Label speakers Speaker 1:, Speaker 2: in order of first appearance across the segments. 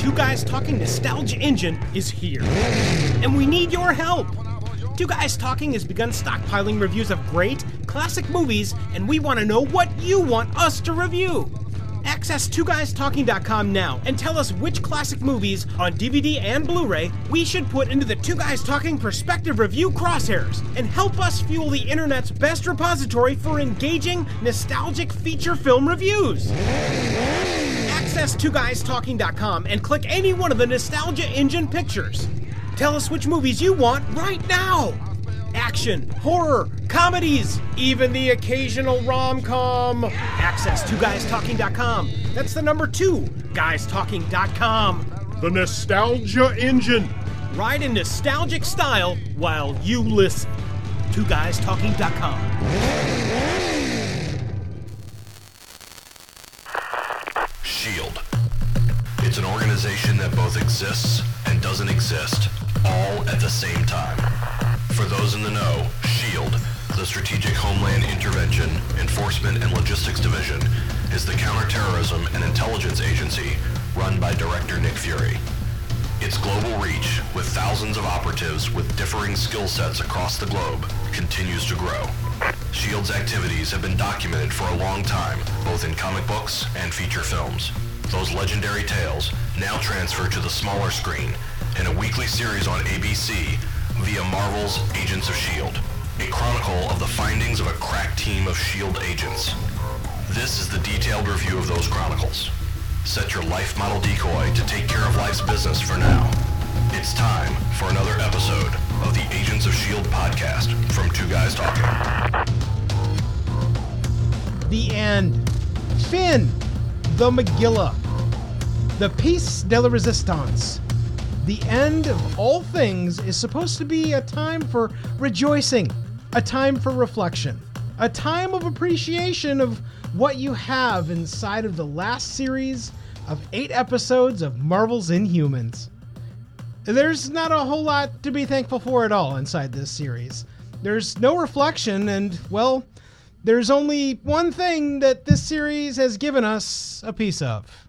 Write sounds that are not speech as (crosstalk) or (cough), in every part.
Speaker 1: Two Guys Talking Nostalgia Engine is here. And we need your help. Two Guys Talking has begun stockpiling reviews of great, classic movies, and we want to know what you want us to review. Access twoguystalking.com now and tell us which classic movies on DVD and Blu-ray we should put into the Two Guys Talking Perspective Review crosshairs and help us fuel the internet's best repository for engaging, nostalgic feature film reviews. Access 2GuysTalking.com and click any one of the Nostalgia Engine pictures. Tell us which movies you want right now! Action, horror, comedies, even the occasional rom com. Access 2GuysTalking.com. That's the number two, GuysTalking.com.
Speaker 2: The Nostalgia Engine.
Speaker 1: Ride in nostalgic style while you listen.
Speaker 3: 2GuysTalking.com. that both exists and doesn't exist, all at the same time. For those in the know, SHIELD, the Strategic Homeland Intervention, Enforcement and Logistics Division, is the counterterrorism and intelligence agency run by Director Nick Fury. Its global reach, with thousands of operatives with differing skill sets across the globe, continues to grow. SHIELD's activities have been documented for a long time, both in comic books and feature films. Those legendary tales now transfer to the smaller screen in a weekly series on ABC via Marvel's Agents of S.H.I.E.L.D., a chronicle of the findings of a crack team of S.H.I.E.L.D. agents. This is the detailed review of those chronicles. Set your life model decoy to take care of life's business for now. It's time for another episode of the Agents of S.H.I.E.L.D. podcast from Two Guys Talking.
Speaker 4: The end. Finn. The Megillah. The Piece de la Resistance. The end of all things is supposed to be a time for rejoicing, a time for reflection, a time of appreciation of what you have inside of the last series of eight episodes of Marvel's Inhumans. There's not a whole lot to be thankful for at all inside this series. There's no reflection, and, well, there's only one thing that this series has given us a piece of.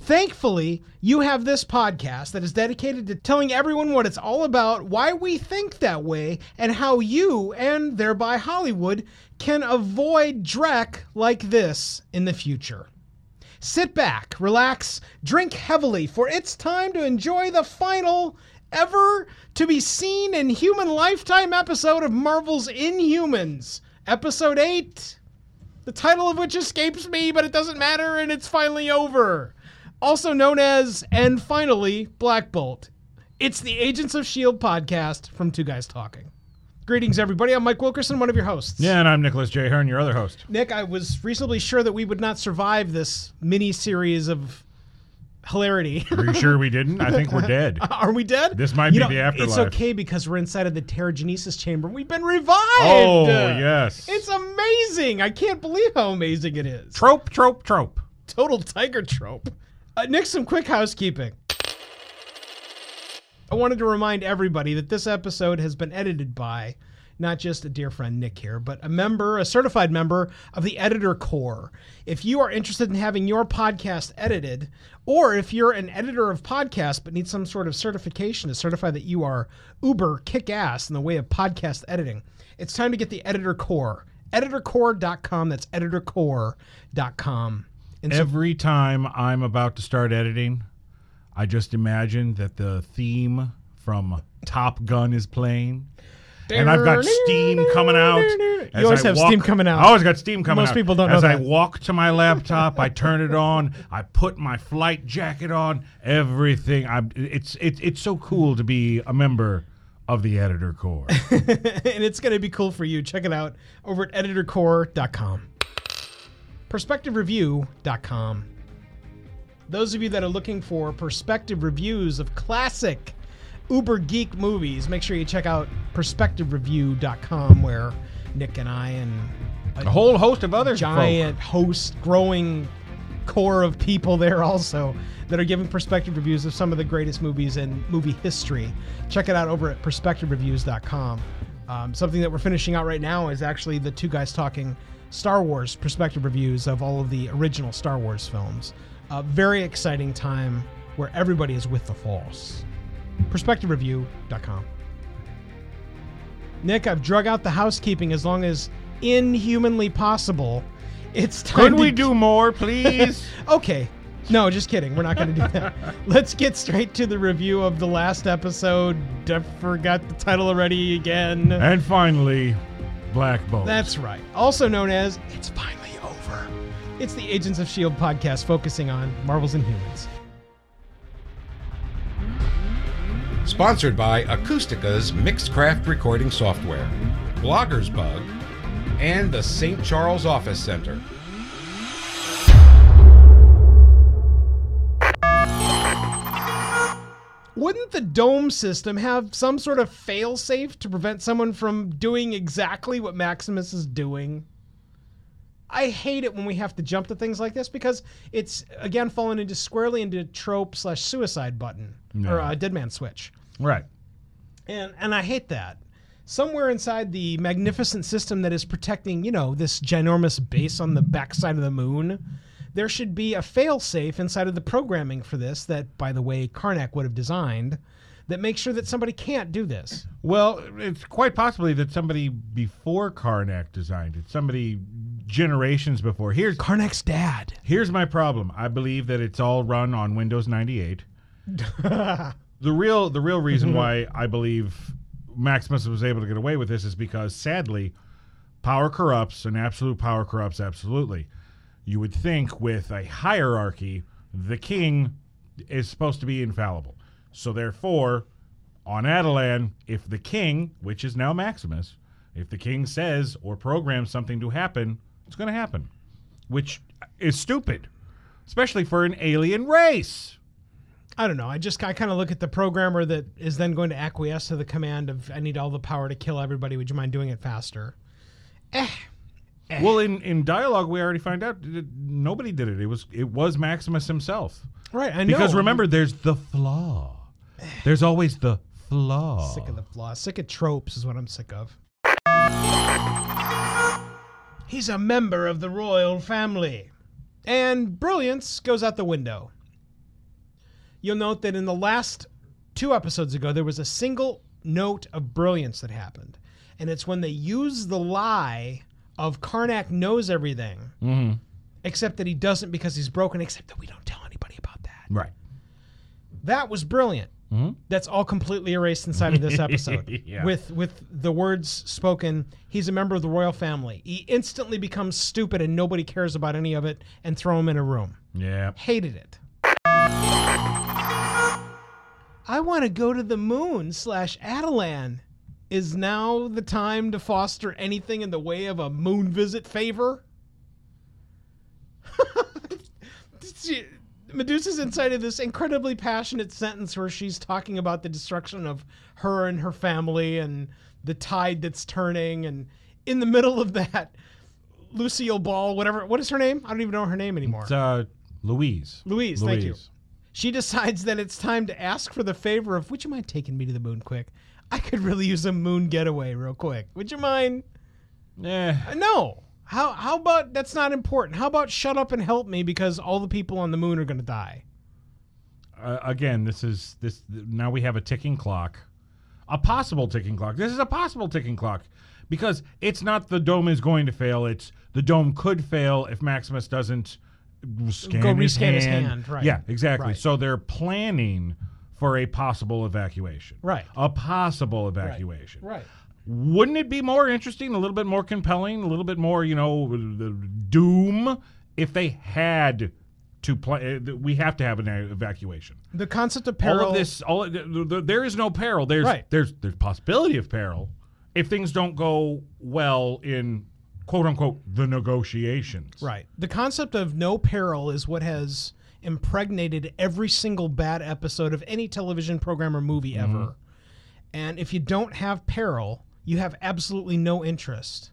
Speaker 4: Thankfully, you have this podcast that is dedicated to telling everyone what it's all about, why we think that way, and how you, and thereby Hollywood, can avoid dreck like this in the future. Sit back, relax, drink heavily, for it's time to enjoy the final, ever to be seen in human lifetime episode of Marvel's Inhumans, Episode 8. The title of which escapes me, but it doesn't matter, and it's finally over. Also known as, and finally, Black Bolt. It's the Agents of S.H.I.E.L.D. podcast from Two Guys Talking. Greetings, everybody. I'm Mike Wilkerson, one of your hosts.
Speaker 2: Yeah, and I'm Nicholas J. Hearn, your other host.
Speaker 4: Nick, I was reasonably sure that we would not survive this mini series of hilarity. (laughs)
Speaker 2: Are you sure we didn't? I think we're dead. (laughs)
Speaker 4: Are we dead?
Speaker 2: This might
Speaker 4: You
Speaker 2: be
Speaker 4: know,
Speaker 2: the afterlife.
Speaker 4: It's okay because we're inside of the Terrigenesis chamber. We've been revived.
Speaker 2: Oh, yes.
Speaker 4: It's amazing. I can't believe how amazing it is.
Speaker 2: Trope, trope, trope.
Speaker 4: Total tiger trope. Uh, Nick, some quick housekeeping. I wanted to remind everybody that this episode has been edited by not just a dear friend Nick here, but a member, a certified member of the Editor Corps. If you are interested in having your podcast edited, or if you're an editor of podcasts but need some sort of certification to certify that you are uber kick ass in the way of podcast editing, it's time to get the Editor Corps. Editorcore.com. That's editorcore.com. And so
Speaker 2: Every time I'm about to start editing, I just imagine that the theme from Top Gun is playing. And I've got steam coming out.
Speaker 4: You always
Speaker 2: I
Speaker 4: have
Speaker 2: walk-
Speaker 4: steam coming out.
Speaker 2: I always got steam coming
Speaker 4: Most
Speaker 2: out.
Speaker 4: Most people don't know
Speaker 2: As I walk to my laptop, I turn it on. I put my flight jacket on. Everything. I'm. It's it's it's so cool to be a member of the editor corps. (laughs)
Speaker 4: and it's going to be cool for you. Check it out over at editorcore.com. Perspectivereview.com. Those of you that are looking for perspective reviews of classic uber geek movies, make sure you check out perspectivereview.com where Nick and I and
Speaker 2: a whole host of other folk.
Speaker 4: giant host growing core of people there also that are giving perspective reviews of some of the greatest movies in movie history. Check it out over at perspectivereviews.com. Um, something that we're finishing out right now is actually the two guys talking Star Wars perspective reviews of all of the original Star Wars films. A very exciting time where everybody is with the Force. PerspectiveReview.com. Nick, I've drug out the housekeeping as long as inhumanly possible. It's time
Speaker 2: Couldn't
Speaker 4: to
Speaker 2: we do more, (laughs) please?
Speaker 4: Okay. No, just kidding. We're not going to do that. (laughs) Let's get straight to the review of the last episode. I forgot the title already again.
Speaker 2: and finally, Black Bolt.
Speaker 4: That's right. Also known as It's Finally Over. It's the Agents of S.H.I.E.L.D. Podcast focusing on Marvel's Inhumans.
Speaker 5: Sponsored by Acoustica's Mixcraft Recording Software, Blogger's Bug, and the St. Charles Office Center.
Speaker 4: Wouldn't the dome system have some sort of failsafe to prevent someone from doing exactly what Maximus is doing? I hate it when we have to jump to things like this because it's again fallen into squarely into trope slash suicide button or
Speaker 2: Yeah.
Speaker 4: a dead man switch.
Speaker 2: Right.
Speaker 4: And and I hate that. Somewhere inside the magnificent system that is protecting, you know, this ginormous base on the backside of the moon, there should be a failsafe inside of the programming for this that, by the way, Karnak would have designed that makes sure that somebody can't do this.
Speaker 2: Well, it's quite possibly that somebody before Karnak designed it. Somebody generations before. Here's
Speaker 4: Karnak's dad.
Speaker 2: here's my problem. I believe that it's all run on Windows 98. (laughs) the real the real reason mm-hmm. why I believe Maximus was able to get away with this is because sadly, power corrupts and absolute power corrupts absolutely. You would think with a hierarchy, the king is supposed to be infallible. So therefore, on Attilan, if the king, which is now Maximus, if the king says or programs something to happen, it's going to happen, which is stupid, especially for an alien race.
Speaker 4: I don't know. I just I kind of look at the programmer that is then going to acquiesce to the command of I need all the power to kill everybody. Would you mind doing it faster? Eh.
Speaker 2: Well, in, in dialogue, we already find out nobody did it. It was it was Maximus himself.
Speaker 4: Right. I know.
Speaker 2: Because remember, there's the flaw. There's always the flaw.
Speaker 4: Sick of the flaw. Sick of tropes is what I'm sick of. He's a member of the royal family. And brilliance goes out the window. You'll note that in the last two episodes ago, there was a single note of brilliance that happened. And it's when they use the lie of Karnak knows everything, mm-hmm. except that he doesn't because he's broken, except that we don't tell anybody about that.
Speaker 2: right.
Speaker 4: That was brilliant. Mm-hmm. That's all completely erased inside of this (laughs) episode.
Speaker 2: Yeah.
Speaker 4: With with the words spoken, he's a member of the royal family. He instantly becomes stupid and nobody cares about any of it and throw him in a room.
Speaker 2: Yeah.
Speaker 4: Hated it. I want to go to the moon slash Attilan. Is now the time to foster anything in the way of a moon visit favor? (laughs) Medusa's inside of this incredibly passionate sentence where she's talking about the destruction of her and her family and the tide that's turning. And in the middle of that, Lucille Ball, whatever, what is her name? I don't even know her name anymore.
Speaker 2: It's uh, Louise.
Speaker 4: Louise, thank you. She decides that it's time to ask for the favor of, would you mind taking me to the moon quick? I could really use a moon getaway real quick. Would you mind?
Speaker 2: Yeah.
Speaker 4: Uh, No. How how about that's not important? How about shut up and help me because all the people on the moon are going to die?
Speaker 2: Uh, again, this is this. Now we have a ticking clock, a possible ticking clock. This is a possible ticking clock because it's not the dome is going to fail. It's the dome could fail if Maximus doesn't scan
Speaker 4: Go
Speaker 2: his
Speaker 4: rescan
Speaker 2: hand.
Speaker 4: his hand, right.
Speaker 2: Yeah, exactly.
Speaker 4: Right.
Speaker 2: So they're planning for a possible evacuation.
Speaker 4: Right.
Speaker 2: A possible evacuation.
Speaker 4: Right.
Speaker 2: Wouldn't it be more interesting, a little bit more compelling, a little bit more, you know, doom if they had to play? Uh, we have to have an uh, evacuation.
Speaker 4: The concept of peril.
Speaker 2: All of this, all of, th- th- there is no peril. There's
Speaker 4: Right.
Speaker 2: there's there's possibility of peril if things don't go well in quote unquote the negotiations.
Speaker 4: Right. The concept of no peril is what has impregnated every single bad episode of any television program or movie mm-hmm. ever. And if you don't have peril, you have absolutely no interest.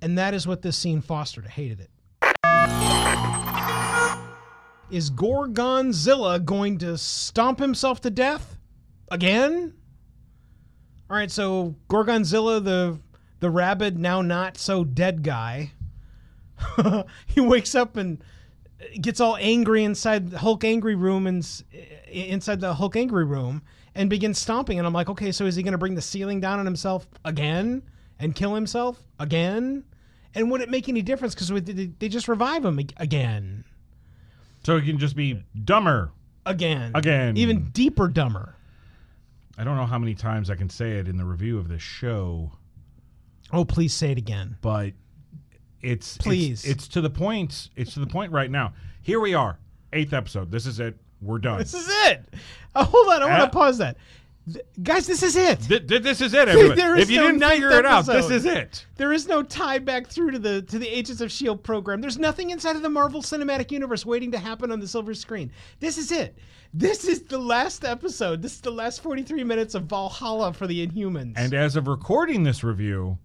Speaker 4: And that is what this scene fostered. I hated it. Is Gorgonzilla going to stomp himself to death again? All right, so Gorgonzilla, the the rabid, now not so dead guy, (laughs) he wakes up and gets all angry inside the Hulk angry room and inside the Hulk angry room and begins stomping. And I'm like, okay, so is he going to bring the ceiling down on himself again and kill himself again? And would it make any difference? Because they just revive him again,
Speaker 2: So it can just be dumber.
Speaker 4: again,
Speaker 2: Again.
Speaker 4: even deeper dumber.
Speaker 2: I don't know how many times I can say it in the review of this show,
Speaker 4: Oh, please say it again.
Speaker 2: but it's it's-
Speaker 4: Please.
Speaker 2: It's, to the point. It's to the point right now. Here we are, eighth episode. This is it. We're done.
Speaker 4: This is it. Oh, hold on, I want
Speaker 2: Uh,
Speaker 4: to pause that, Th- guys. This is it.
Speaker 2: Th- th- this is it. (laughs)
Speaker 4: There is
Speaker 2: if you
Speaker 4: no
Speaker 2: didn't figure it out, this is it.
Speaker 4: There is no tie back through to the to the Agents of Shield program. There's nothing inside of the Marvel Cinematic Universe waiting to happen on the silver screen. This is it. This is the last episode. This is the last 43 minutes of Valhalla for the Inhumans.
Speaker 2: And as of recording this review,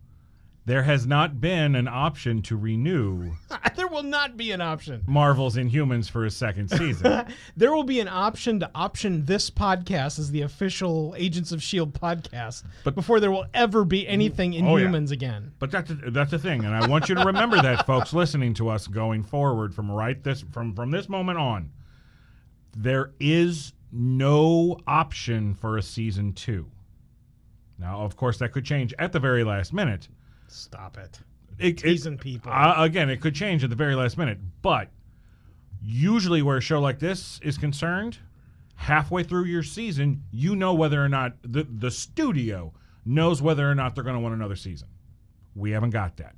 Speaker 2: there has not been an option to renew (laughs)
Speaker 4: there will not be an option.
Speaker 2: Marvel's Inhumans for a second season. (laughs)
Speaker 4: There will be an option to option this podcast as the official Agents of Shield podcast, but before there will ever be anything
Speaker 2: Oh, yeah.
Speaker 4: Inhumans again.
Speaker 2: But that's that's the thing, and I want you to remember that, (laughs) folks, listening to us going forward from right this from from this moment on. There is no option for a season two. Now, of course, that could change at the very last minute.
Speaker 4: Stop it.
Speaker 2: It, it-
Speaker 4: people.
Speaker 2: uh, again, it could change at the very last minute, but usually where a show like this is concerned, halfway through your season, you know whether or not the the studio knows whether or not they're going to want another season. We haven't got that.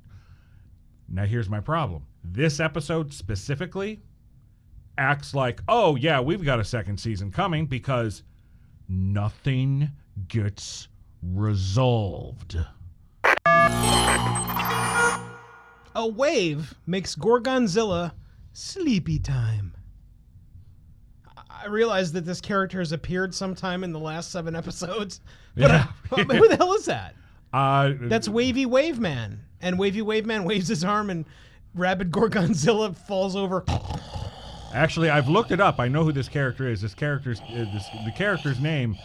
Speaker 2: Now here's my problem. This episode specifically acts like, "Oh yeah, we've got a second season coming because nothing gets resolved."
Speaker 4: A wave makes Gorgonzilla sleepy time. I- realize that this character has appeared sometime in the last seven episodes. But,
Speaker 2: Yeah. (laughs)
Speaker 4: who the hell is that?
Speaker 2: Uh,
Speaker 4: That's Wavy Wave Man. And Wavy Wave Man waves his arm and Rabid Gorgonzilla falls over.
Speaker 2: Actually, I've looked it up. I know who this character is. This character's uh, this, the character's name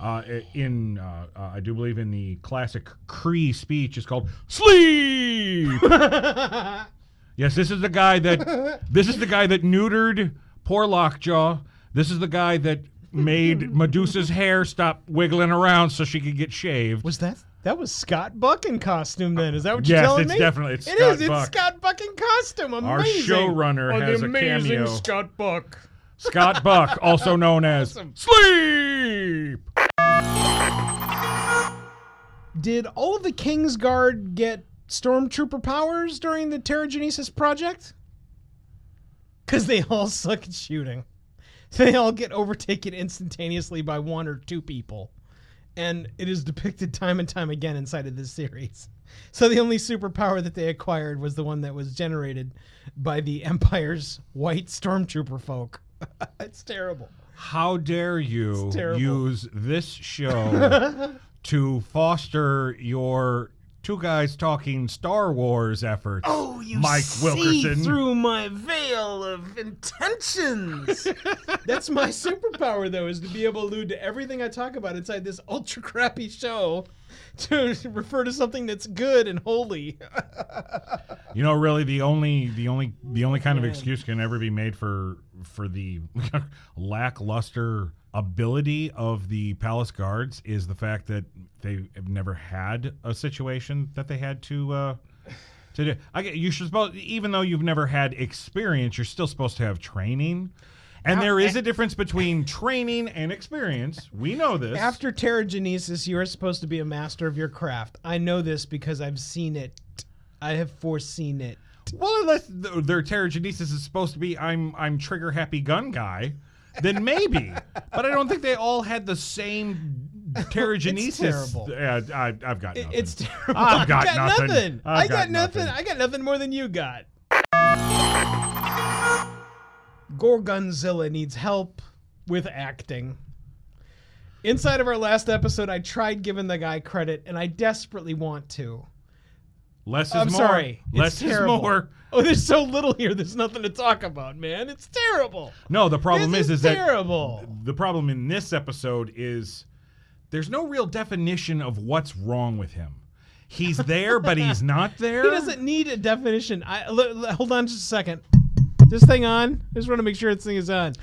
Speaker 2: uh, in uh, uh, I do believe in the classic Kree speech is called sleep. (laughs) yes, this is the guy that this is the guy that neutered poor Lockjaw. This is the guy that made (laughs) Medusa's hair stop wiggling around so she could get shaved.
Speaker 4: Was that that was Scott Buck in costume then? Is that what you're
Speaker 2: Yes,
Speaker 4: telling
Speaker 2: it's
Speaker 4: me?
Speaker 2: definitely- it's
Speaker 4: It
Speaker 2: Scott
Speaker 4: is, It's Scott Buck in costume. Amazing.
Speaker 2: Our showrunner
Speaker 4: Oh, the
Speaker 2: has a
Speaker 4: amazing
Speaker 2: cameo.
Speaker 4: Scott Buck.
Speaker 2: Scott Buck, also known as
Speaker 4: Awesome.
Speaker 2: Sleep.
Speaker 4: Did all of the Kingsguard get stormtrooper powers during the Terrigenesis project? Because they all suck at shooting. They all get overtaken instantaneously by one or two people. And it is depicted time and time again inside of this series. So the only superpower that they acquired was the one that was generated by the Empire's white stormtrooper folk. (laughs) it's terrible.
Speaker 2: How dare you use this show (laughs) to foster your two guys talking Star Wars efforts?
Speaker 4: Oh, you
Speaker 2: Mike
Speaker 4: see
Speaker 2: Wilkerson.
Speaker 4: through my veil of intentions. (laughs) That's my superpower, though, is to be able to allude to everything I talk about inside this ultra crappy show to (laughs) refer to something that's good and holy. (laughs)
Speaker 2: You know, really, the only the only the only kind of excuse can ever be made for for the lackluster ability of the palace guards is the fact that they have never had a situation that they had to uh, to do. I get you should supposed even though you've never had experience, you're still supposed to have training. And there is a difference between training and experience. We know this.
Speaker 4: After Terrigenesis, you are supposed to be a master of your craft. I know this because I've seen it. I have foreseen it.
Speaker 2: Well, unless th- their Terrigenesis is supposed to be I'm I'm trigger happy gun guy, then maybe. but I don't think they all had the same Terrigenesis.
Speaker 4: terrible.
Speaker 2: Yeah, I, I've got nothing.
Speaker 4: It's terrible.
Speaker 2: I've got
Speaker 4: got
Speaker 2: nothing.
Speaker 4: nothing.
Speaker 2: I've
Speaker 4: I got,
Speaker 2: got
Speaker 4: nothing.
Speaker 2: nothing.
Speaker 4: I got nothing more than you got. Gorgonzilla needs help with acting. Inside of our last episode, I tried giving the guy credit, and I desperately want to.
Speaker 2: Less is
Speaker 4: I'm
Speaker 2: more.
Speaker 4: sorry.
Speaker 2: Less
Speaker 4: it's
Speaker 2: is
Speaker 4: terrible.
Speaker 2: more.
Speaker 4: Oh, there's so little here. There's nothing to talk about, man. It's terrible.
Speaker 2: No, the problem
Speaker 4: this
Speaker 2: is,
Speaker 4: is,
Speaker 2: is that
Speaker 4: terrible.
Speaker 2: the problem in this episode is there's no real definition of what's wrong with him. He's there, but (laughs) he's not there.
Speaker 4: He doesn't need a definition. I l- l- hold on just a second. this thing on? I just want to make sure this thing is on.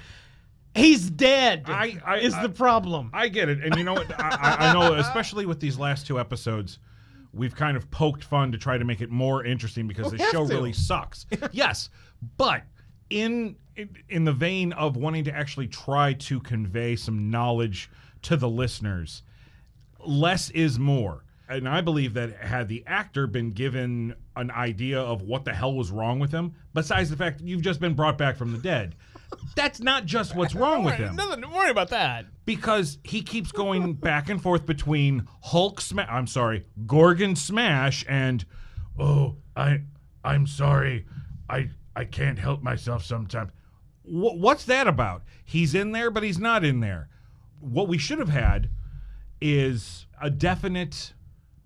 Speaker 4: He's dead.
Speaker 2: I- I-
Speaker 4: is
Speaker 2: I-
Speaker 4: the problem.
Speaker 2: I get it, and you know what? I- I know, (laughs) especially with these last two episodes, we've kind of poked fun to try to make it more interesting because
Speaker 4: We
Speaker 2: the show
Speaker 4: to.
Speaker 2: really sucks. (laughs) yes, but in, in in the vein of wanting to actually try to convey some knowledge to the listeners, less is more. And I believe that had the actor been given an idea of what the hell was wrong with him, besides the fact that you've just been brought back from the dead, that's not just what's (laughs) wrong with him
Speaker 4: Nothing. Don't worry about that.
Speaker 2: because he keeps going back and forth between Hulk smash. I'm sorry, Gorgon smash and oh, I I'm sorry, I I can't help myself sometimes. Wh- what's that about? He's in there, but he's not in there. What we should have had is a definite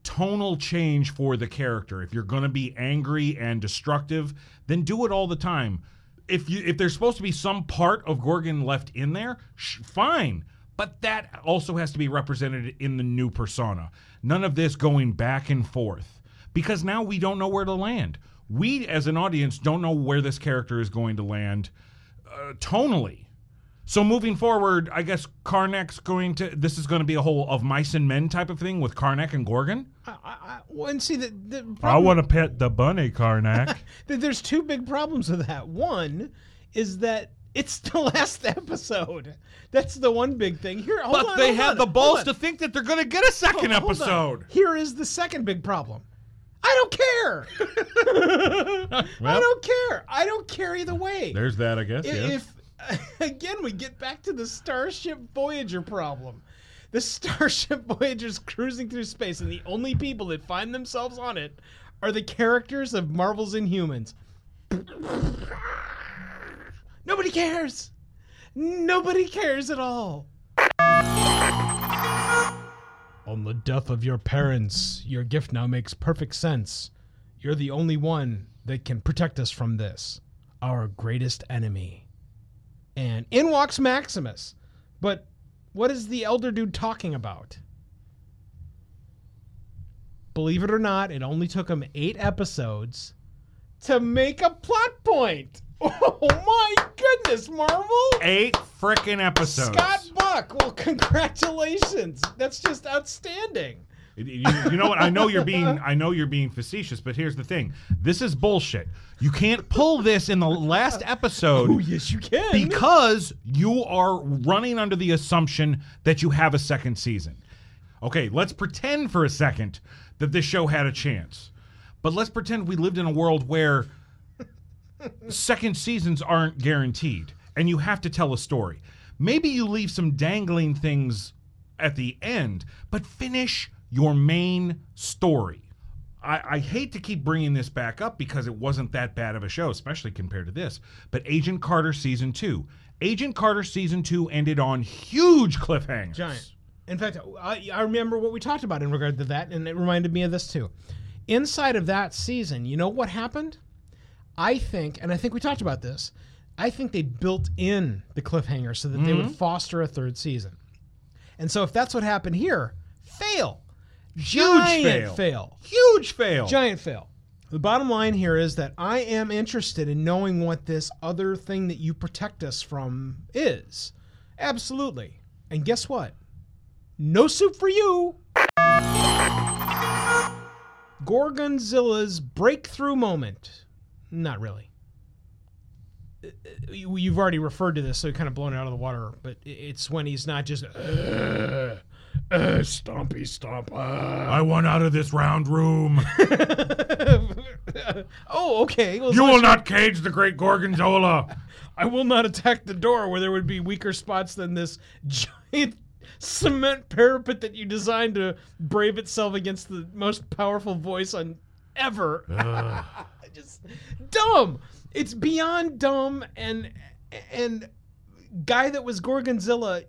Speaker 2: tonal change for the character. If you're going to be angry and destructive, then do it all the time. If you if there's supposed to be some part of Gorgon left in there, sh- fine. But that also has to be represented in the new persona. None of this going back and forth because now we don't know where to land. We as an audience don't know where this character is going to land uh, tonally. So moving forward, I guess Karnak's going to. This is going to be a whole of mice and men type of thing with Karnak and Gorgon.
Speaker 4: I, I, I, well, and see the, the problem,
Speaker 2: to pet the bunny, Karnak. (laughs)
Speaker 4: There's two big problems with that. One is that it's the (laughs) last episode. That's the one big thing. Here, hold
Speaker 2: but
Speaker 4: on,
Speaker 2: they
Speaker 4: hold
Speaker 2: have
Speaker 4: on,
Speaker 2: the balls to think that they're going to get a second
Speaker 4: Hold on.
Speaker 2: episode.
Speaker 4: Here is the second big problem. I don't care. (laughs) I don't care. I don't care either way.
Speaker 2: There's that, I guess.
Speaker 4: if (laughs) again we get back to the Starship Voyager problem. The (laughs) Starship Voyager's cruising through space, and the only people that find themselves on it are the characters of Marvel's Inhumans. Nobody cares. Nobody cares at all. On the death of your parents, your gift now makes perfect sense. You're the only one that can protect us from this, our greatest enemy. And in walks Maximus. But what is the elder dude talking about? Believe it or not, it only took him eight episodes to make a plot point. (laughs) Oh my goodness, Marvel!
Speaker 2: Eight frickin' episodes.
Speaker 4: Scott Buck. Well, (laughs) congratulations. That's just outstanding.
Speaker 2: You, you know what? I know you're being I know you're being facetious, but here's the thing. This is bullshit. You can't pull this in the last episode (laughs)
Speaker 4: Oh, yes, you can.
Speaker 2: because you are running under the assumption that you have a second season. Okay, let's pretend for a second that this show had a chance. But let's pretend we lived in a world where second seasons aren't guaranteed and you have to tell a story. Maybe you leave some dangling things at the end, but finish your main story. I, I hate to keep bringing this back up because it wasn't that bad of a show, especially compared to this. But Agent Carter season two, Agent Carter season two ended on huge cliffhangers.
Speaker 4: Giant. In fact, I, I remember what we talked about in regard to that, and it reminded me of this too. Inside of that season, you know what happened? I think, and I think we talked about this. I think they built in the cliffhanger so that they
Speaker 2: Mm-hmm.
Speaker 4: would foster a third season. And so, if that's what happened here, fail,
Speaker 2: Huge
Speaker 4: Giant
Speaker 2: fail.
Speaker 4: fail.
Speaker 2: Huge fail.
Speaker 4: Giant fail. The bottom line here is that I am interested in knowing what this other thing that you protect us from is. Absolutely. And guess what? No soup for you. Gorgonzilla's breakthrough moment. Not really. Uh, uh, you- You've already referred to this, so kind of blown it out of the water. But it's when he's not just uh, uh, stompy stomp. uh."
Speaker 2: I want out of this round room. (laughs)
Speaker 4: oh, okay. Well,
Speaker 2: you will not cage the great Gorgonzola. (laughs)
Speaker 4: I will not attack the door where there would be weaker spots than this giant cement parapet that you designed to brave itself against the most powerful voice on ever. (laughs) Just dumb. It's beyond dumb and and guy that was Gorgonzilla,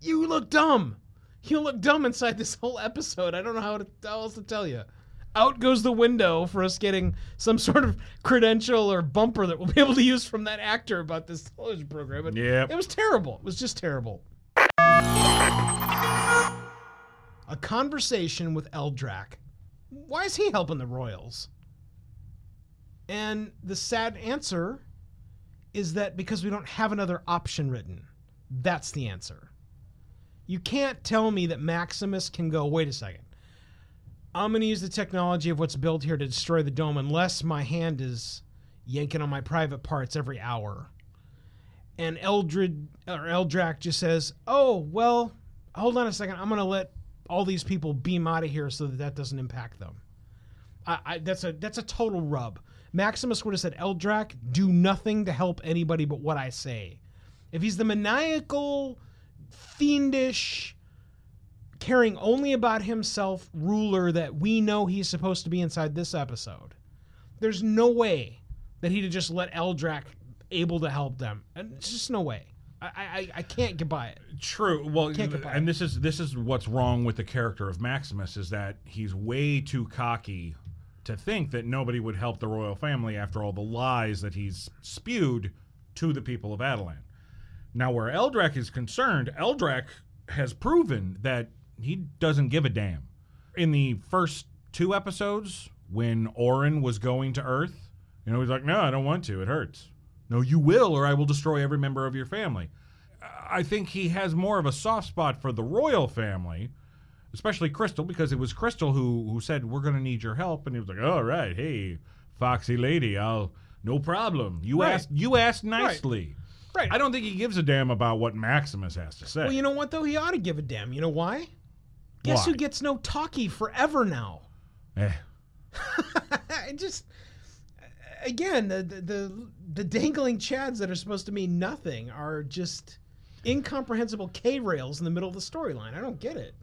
Speaker 4: you look dumb. You look dumb inside this whole episode. I don't know how, to, how else to tell you. Out goes the window for us getting some sort of credential or bumper that we'll be able to use from that actor about this television program. But
Speaker 2: Yep.
Speaker 4: It was terrible. It was just terrible. A conversation with Eldrak. Why is he helping the Royals? And the sad answer is that because we don't have another option written. That's the answer. You can't tell me that Maximus can go, wait a second. I'm going to use the technology of what's built here to destroy the dome unless my hand is yanking on my private parts every hour. And Eldred or Eldrak just says, "Oh, well, hold on a second. I'm going to let all these people beam out of here so that that doesn't impact them." I, I, that's a that's a total rub. Maximus would have said, "Eldrak, do nothing to help anybody but what I say." If he's the maniacal, fiendish, caring only about himself ruler that we know he's supposed to be inside this episode, there's no way that he'd have just let Eldrak able to help them. And it's just no way. I, I, I can't get by it.
Speaker 2: True. Well,
Speaker 4: Can't get by
Speaker 2: and this is this is what's wrong with the character of Maximus is that he's way too cocky to think that nobody would help the royal family after all the lies that he's spewed to the people of Attilan. Now, where Eldrak is concerned, Eldrak has proven that he doesn't give a damn. In the first two episodes, when Auran was going to Earth, you know, he's like, "No, I don't want to. It hurts." No, you will, or I will destroy every member of your family. I think he has more of a soft spot for the royal family, especially Crystal, because it was Crystal who who said we're going to need your help, and he was like, "All right, hey, foxy lady, I'll no problem. You
Speaker 4: Right.
Speaker 2: asked, you asked nicely."
Speaker 4: Right.
Speaker 2: I don't think he gives a damn about what Maximus has to say.
Speaker 4: Well, you know what though? He ought to give a damn. You know why? Guess who gets no talkie forever now?
Speaker 2: Eh. (laughs)
Speaker 4: I just again the, the the the dangling chads that are supposed to mean nothing are just incomprehensible K rails in the middle of the storyline. I don't get it.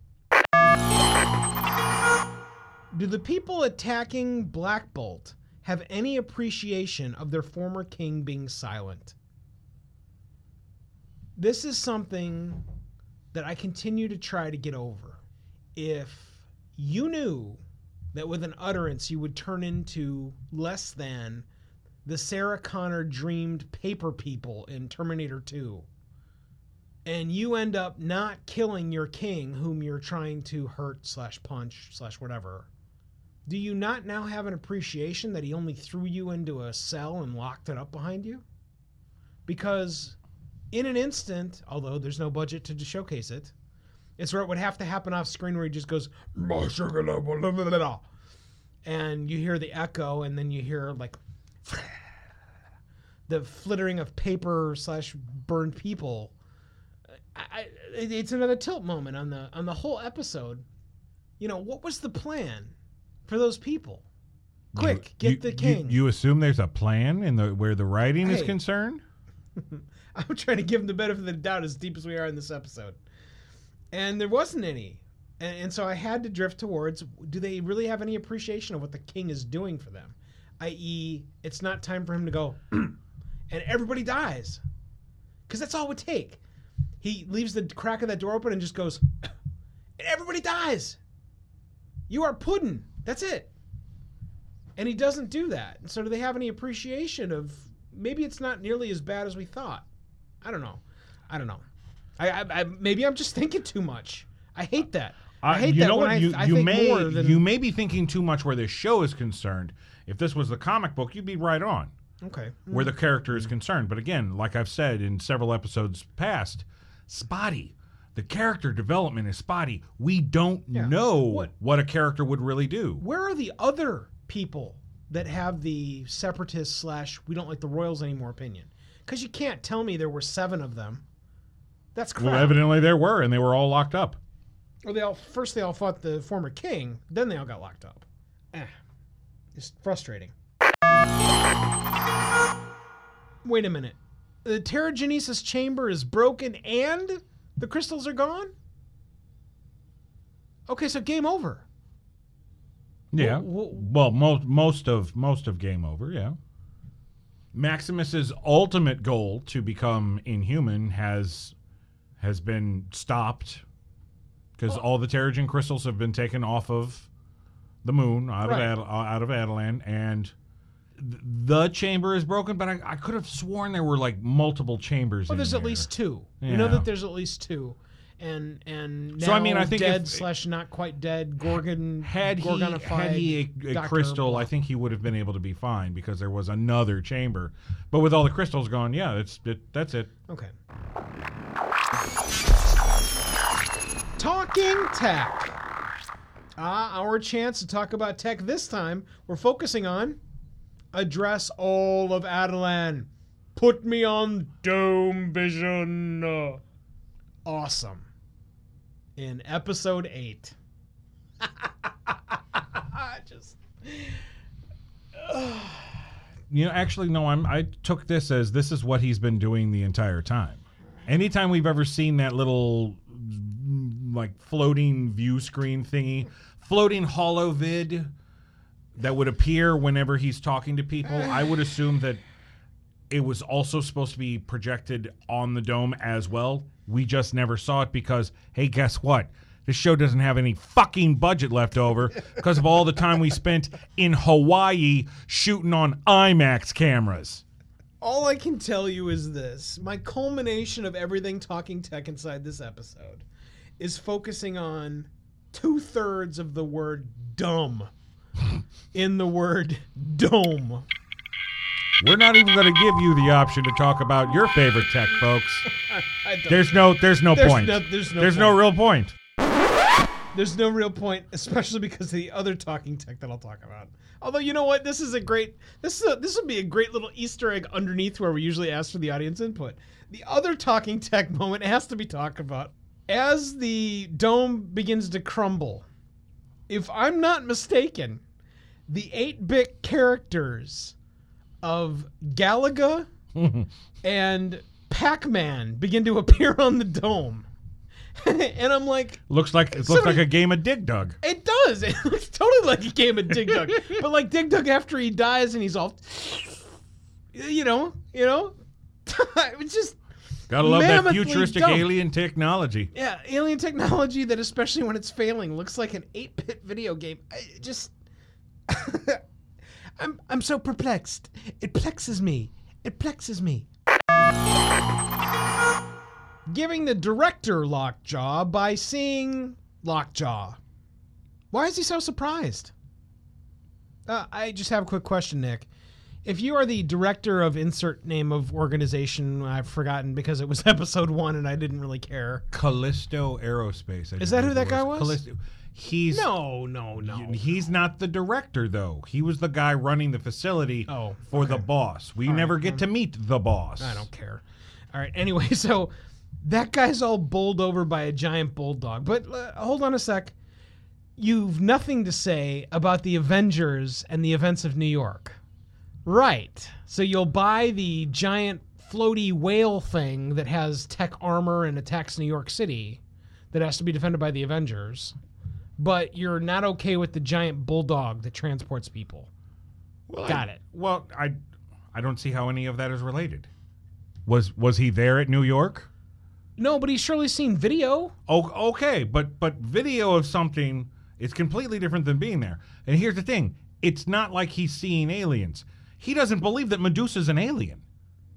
Speaker 4: Do the people attacking Black Bolt have any appreciation of their former king being silent? This is something that I continue to try to get over. If you knew that with an utterance you would turn into less than the Sarah Connor dreamed paper people in Terminator 2, and you end up not killing your king whom you're trying to hurt slash punch slash whatever, do you not now have an appreciation that he only threw you into a cell and locked it up behind you? Because in an instant, although there's no budget to showcase it, it's where it would have to happen off screen where he just goes, and you hear the echo, and then you hear like (sighs) the flittering of paper slash burned people. I, I, it- it's another tilt moment on the on the whole episode. You know what was the plan for those people? Quick, get
Speaker 2: You-
Speaker 4: the king.
Speaker 2: You, assume there's a plan in the where the writing is concerned? (laughs)
Speaker 4: I'm trying to give him the benefit of the doubt as deep as we are in this episode. And there wasn't any. And, and so I had to drift towards do they really have any appreciation of what the king is doing for them? I.e., it's not time for him to go, (clears throat) and everybody dies. Because that's all it would take. He leaves the crack of that door open and just goes, (clears throat) and everybody dies. You are pudding. That's it. And he doesn't do that. So do they have any appreciation of maybe it's not nearly as bad as we thought? I don't know. I don't know. I, I, I maybe I'm just (laughs) thinking too much. I hate that. I
Speaker 2: Uh,
Speaker 4: hate
Speaker 2: you
Speaker 4: that
Speaker 2: know
Speaker 4: when
Speaker 2: what?
Speaker 4: I,
Speaker 2: you,
Speaker 4: I
Speaker 2: you
Speaker 4: think
Speaker 2: may
Speaker 4: than
Speaker 2: you may be thinking too much where this show is concerned. If this was the comic book, you'd be right on
Speaker 4: okay.
Speaker 2: where the character
Speaker 4: Mm.
Speaker 2: is concerned. But again, like I've said in several episodes past, spotty. The character development is spotty. We don't
Speaker 4: Yeah.
Speaker 2: know
Speaker 4: What-
Speaker 2: what? a character would really do.
Speaker 4: Where are the other people that have the separatist slash we don't like the royals anymore opinion? Because you can't tell me there were seven of them. That's crap.
Speaker 2: Well, evidently there were, and they were all locked up.
Speaker 4: Well, they all first they all fought the former king, then they all got locked up. Eh, it's frustrating. Wait a minute. The Terrigenesis chamber is broken and the crystals are gone? Okay, so game over.
Speaker 2: Yeah.
Speaker 4: Wh-
Speaker 2: well, most most of most of Game Over. Yeah. Maximus's ultimate goal to become inhuman has has been stopped because all the Terrigen crystals have been taken off of the moon out
Speaker 4: Right.
Speaker 2: of Ad, out of Attilan, and the chamber is broken. But I, I could have sworn there were like multiple chambers.
Speaker 4: Well, there's at least two. You know that there's at least two. And and
Speaker 2: So, I mean, I think
Speaker 4: dead
Speaker 2: if-
Speaker 4: slash not quite dead Gorgon
Speaker 2: Had he had he a, a crystal, I think he would have been able to be fine because there was another chamber. But with all the crystals gone, yeah, it's it, that's it.
Speaker 4: Okay. Talking tech. Ah, our chance to talk about tech this time. We're focusing on address all of Attilan. Put me on Dome Vision. Awesome. In episode 8. (laughs) Just (sighs)
Speaker 2: You know, actually, no. I'm. I took this as this is what he's been doing the entire time. Anytime we've ever seen that little like floating view screen thingy, floating hollow vid that would appear whenever he's talking to people, I would assume that it was also supposed to be projected on the dome as well. We just never saw it because, hey, guess what? This show doesn't have any fucking budget left over (laughs) because of all the time we spent in Hawaii shooting on IMAX cameras.
Speaker 4: All I can tell you is this my culmination of everything talking tech inside this episode is focusing on two thirds of the word dumb in the word dome.
Speaker 2: We're not even going to give you the option to talk about your favorite tech, folks. (laughs) There's no, there's no
Speaker 4: There's
Speaker 2: point.
Speaker 4: no- there's no
Speaker 2: there's no real point.
Speaker 4: there's no real point, especially because of the other talking tech that I'll talk about. Although you know what, this is a great this is a, this would be a great little Easter egg underneath where we usually ask for the audience input. The other talking tech (laughs) moment has to be talked about as the dome begins to crumble. If I'm not mistaken, the 8-bit characters of Galaga and Pac-Man begin to (laughs) appear on the dome. (laughs) and I'm like,
Speaker 2: Looks like it looks like a game of Dig Dug.
Speaker 4: it does. (laughs) It looks totally like a game of Dig Dug. but like Dig Dug after he dies and he's all, you know, you know, it's just
Speaker 2: Gotta love that futuristic
Speaker 4: dumb.
Speaker 2: alien technology.
Speaker 4: yeah, alien technology that especially when it's failing looks like an 8-bit video game. I just I'm I'm so perplexed. It plexes me. It plexes me. Giving the director Lockjaw by seeing Lockjaw. Why is he so surprised? Uh, I just have a quick question, Nick. If you are the director of insert name of organization, I've forgotten because it was (laughs) episode one and I didn't really care.
Speaker 2: Callisto Aerospace. I
Speaker 4: Is that who that guy was?
Speaker 2: Callisto. He's
Speaker 4: No, no, no.
Speaker 2: He's not the director though. He was the guy running the facility
Speaker 4: Oh,
Speaker 2: for the boss. We never get to meet the boss.
Speaker 4: I don't care. All right. Anyway, (laughs) so that guy's all bowled over by a giant bulldog. But uh, hold on a sec. You've nothing to say about the Avengers and the events of New York. Right. So you'll buy the giant floaty whale thing that has tech armor and attacks New York City that has to be defended by the Avengers. But you're not okay with the giant bulldog that transports people.
Speaker 2: Well,
Speaker 4: Got
Speaker 2: I-
Speaker 4: it.
Speaker 2: Well, I I don't see how any of that is related. Was was he there at New York?
Speaker 4: No, but he's surely seen video.
Speaker 2: Oh, okay, but but video of something is completely different than being there. And here's the thing: it's not like he's seeing aliens. He doesn't believe that Medusa's an alien.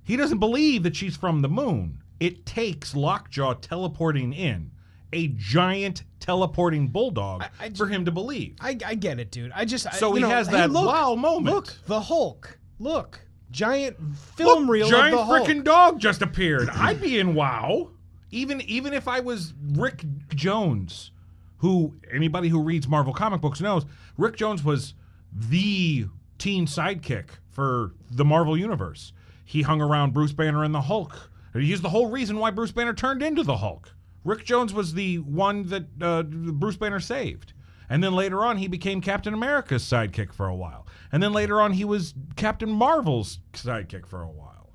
Speaker 2: He doesn't believe that she's from the moon. It takes Lockjaw teleporting in a giant teleporting bulldog
Speaker 4: I- I
Speaker 2: for him to believe.
Speaker 4: I, I get it, dude. I just I-
Speaker 2: So
Speaker 4: you
Speaker 2: he
Speaker 4: know,
Speaker 2: has
Speaker 4: hey,
Speaker 2: that
Speaker 4: look,
Speaker 2: wow moment.
Speaker 4: Look, the Hulk. Look, giant film
Speaker 2: Look,
Speaker 4: reel
Speaker 2: giant
Speaker 4: of the Hulk.
Speaker 2: freaking dog just appeared. I'd be in wow. Even even if I was Rick Jones, who anybody who reads Marvel comic books knows, Rick Jones was the teen sidekick for the Marvel universe. He hung around Bruce Banner and the Hulk. He's the whole reason why Bruce Banner turned into the Hulk. Rick Jones was the one that uh, Bruce Banner saved. And then later on, he became Captain America's sidekick for a while. And then later on, he was Captain Marvel's sidekick for a while.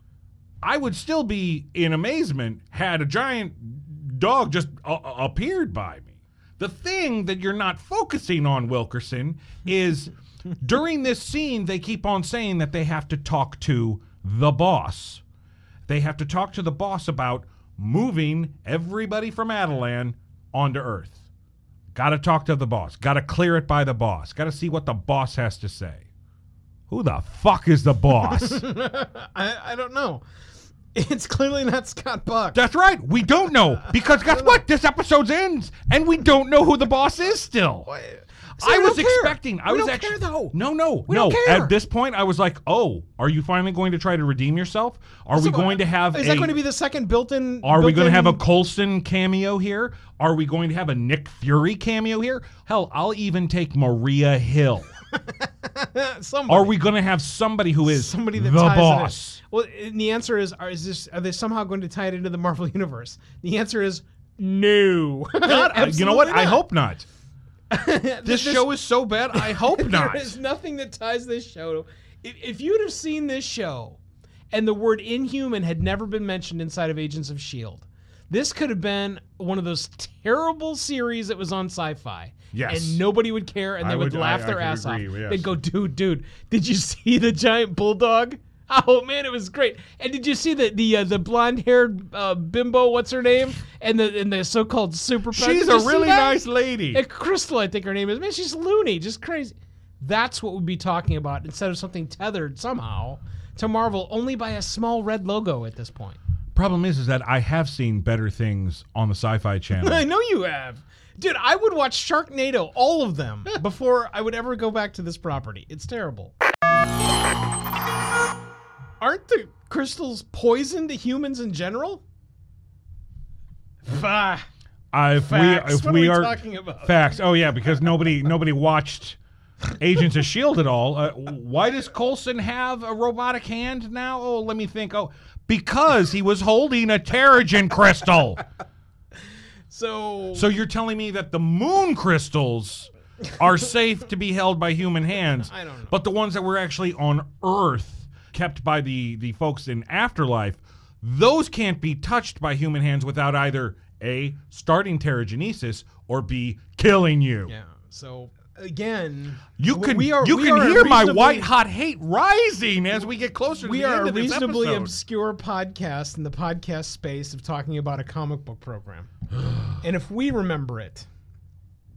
Speaker 2: I would still be in amazement had a giant dog just uh, appeared by me. The thing that you're not focusing on, Wilkerson, is during this scene, they keep on saying that they have to talk to the boss. They have to talk to the boss about moving everybody from Attilan onto Earth. Got to talk to the boss. Got to clear it by the boss. Got to see what the boss has to say. Who the fuck is the boss? (laughs)
Speaker 4: I, I don't know. It's clearly not Scott Buck.
Speaker 2: That's right. We don't know because guess (laughs) what? This episode ends and we don't know who the boss is still. I was
Speaker 4: care.
Speaker 2: expecting. I
Speaker 4: We
Speaker 2: was
Speaker 4: don't
Speaker 2: actually
Speaker 4: care, though.
Speaker 2: no, no,
Speaker 4: We
Speaker 2: no. At this point, I was like, "Oh, are you finally going to try to redeem yourself? Are we going to uh, have?
Speaker 4: Is
Speaker 2: a,
Speaker 4: that going to be the second built-in?
Speaker 2: Are we going to have a Coulson cameo here? Are we going to have a Nick Fury cameo here? Hell, I'll even take Maria Hill. (laughs)
Speaker 4: somebody,
Speaker 2: Are we going to have somebody who is
Speaker 4: somebody that
Speaker 2: the
Speaker 4: ties
Speaker 2: boss?
Speaker 4: Well, and the answer is: Are is this? Are they somehow going to tie it into the Marvel (laughs) universe? The answer is no.
Speaker 2: God, (laughs) you know what?
Speaker 4: Absolutely
Speaker 2: I hope not. (laughs) This show is so bad. I hope (laughs) not.
Speaker 4: There is nothing that ties this show. If, if you'd have seen this show and the word inhuman had never been mentioned inside of Agents of S.H.I.E.L.D., this could have been one of those terrible series that was on sci fi.
Speaker 2: Yes.
Speaker 4: And nobody would care and they would,
Speaker 2: would-
Speaker 4: laugh
Speaker 2: I- I
Speaker 4: their
Speaker 2: could
Speaker 4: ass
Speaker 2: agree,
Speaker 4: off.
Speaker 2: yes.
Speaker 4: They'd go, dude, dude, did you (laughs) see the giant bulldog? (laughs) Oh man, it was great. And did you see the the uh, the blonde haired uh, bimbo? What's her name? And the and the so called super.
Speaker 2: She's a really nice lady.
Speaker 4: Uh, Crystal, I think her name is. Man, she's loony, just crazy. That's what we'd be talking about instead of something tethered somehow to Marvel only by a small red logo at this point.
Speaker 2: Problem is, is that I have seen better things on the Sci-Fi Channel. (laughs)
Speaker 4: I know you have. Dude, I would watch Sharknado, all of them, (laughs) before I would ever go back to this property. It's terrible. Aren't the crystals poison to humans in general? Bah.
Speaker 2: Uh, if
Speaker 4: Facts.
Speaker 2: we if
Speaker 4: What are
Speaker 2: we
Speaker 4: we
Speaker 2: are
Speaker 4: talking about?
Speaker 2: facts, oh yeah, because nobody nobody watched Agents of Shield at all. Uh, why does Coulson have a robotic hand now? Oh, let me think. Oh, because he was holding a Terrigen crystal. (laughs)
Speaker 4: So,
Speaker 2: So you're telling me that the moon crystals are safe to be held by human hands,
Speaker 4: I don't know.
Speaker 2: but the ones that were actually on Earth, kept by the the folks in Afterlife, those can't be touched by human hands without either a starting terrigenesis or b killing you.
Speaker 4: yeah. So again,
Speaker 2: You can
Speaker 4: we are,
Speaker 2: you
Speaker 4: we
Speaker 2: can
Speaker 4: are
Speaker 2: hear my white hot hate rising as we get closer to
Speaker 4: We
Speaker 2: the
Speaker 4: are a reasonably obscure podcast in the podcast space of talking about a comic book program. (sighs) and if we remember it,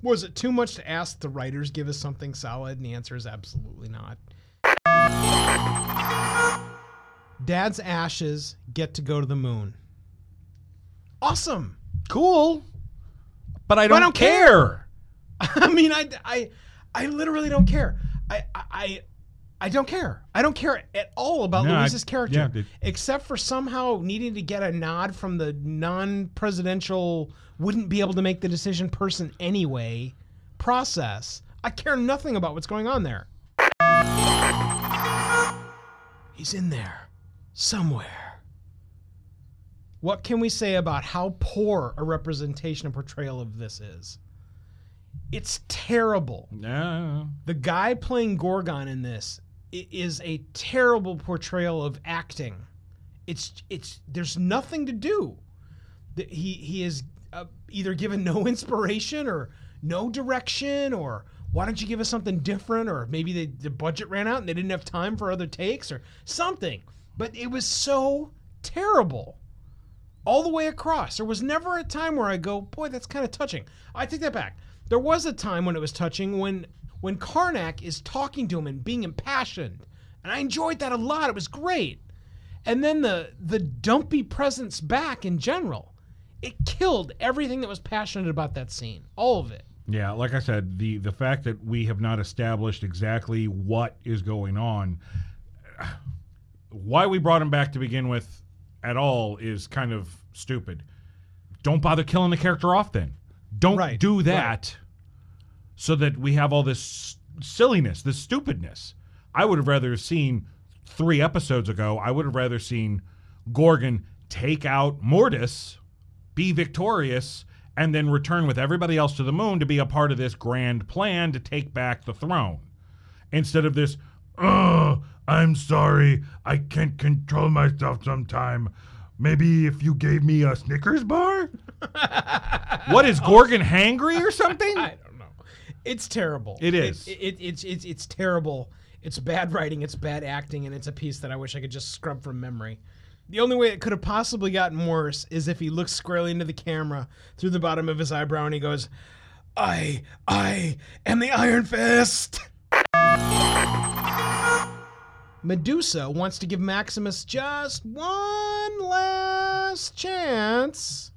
Speaker 4: was it too much to ask the writers give us something solid? And the answer is absolutely not. Dad's ashes get to go to the moon. Awesome.
Speaker 2: cool, but I don't,
Speaker 4: don't
Speaker 2: care. (laughs)
Speaker 4: I mean, I, I, I literally don't care. I, I, I don't care. I don't care at all about
Speaker 2: No,
Speaker 4: Louise's character,
Speaker 2: yeah,
Speaker 4: except for somehow needing to get a nod from the non-presidential, wouldn't be able to make the decision person anyway process. I care nothing about what's going on there. He's in there somewhere. What can we say about how poor a representation and portrayal of this is? It's terrible.
Speaker 2: Yeah.
Speaker 4: The guy playing Gorgon in this is a terrible portrayal of acting. It's it's there's nothing to do. He he is uh, either given no inspiration or no direction or why don't you give us something different or maybe they, the budget ran out and they didn't have time for other takes or something. But it was so terrible all the way across. There was never a time where I go, boy, that's kind of touching. I take that back. There was a time when it was touching when when Karnak is talking to him and being impassioned, and I enjoyed that a lot. It was great. And then the the dumpy presence back in general, it killed everything that was passionate about that scene. All of it.
Speaker 2: Yeah, like I said, the the fact that we have not established exactly what is going on, why we brought him back to begin with at all is kind of stupid. Don't bother killing the character off then. Don't
Speaker 4: Right,
Speaker 2: do that so that we have all this silliness, this stupidness. I would have rather seen three episodes ago, I would have rather seen Gorgon take out Mordis, be victorious, and then return with everybody else to the moon to be a part of this grand plan to take back the throne. Instead of this, oh, I'm sorry, I can't control myself sometime. Maybe if you gave me a Snickers bar? (laughs) what is Gorgon hangry or something?
Speaker 4: I don't know. It's terrible.
Speaker 2: It is.
Speaker 4: It, it, it's it's it's terrible. It's bad writing. It's bad acting, and it's a piece that I wish I could just scrub from memory. The only way it could have possibly gotten worse is if he looks squarely into the camera through the bottom of his eyebrow and he goes, "I, I am the Iron Fist." Medusa wants to give Maximus just one last chance.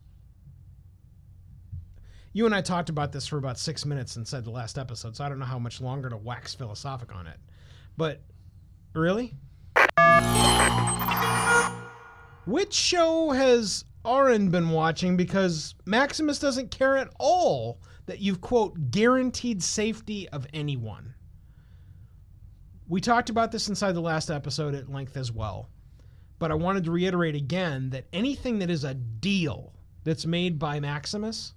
Speaker 4: You and I talked about this for about six minutes inside the last episode, so I don't know how much longer to wax philosophic on it. But really? Which show has Auran been watching? Because Maximus doesn't care at all that you've, quote, guaranteed safety of anyone. We talked about this inside the last episode at length as well. But I wanted to reiterate again that anything that is a deal that's made by Maximus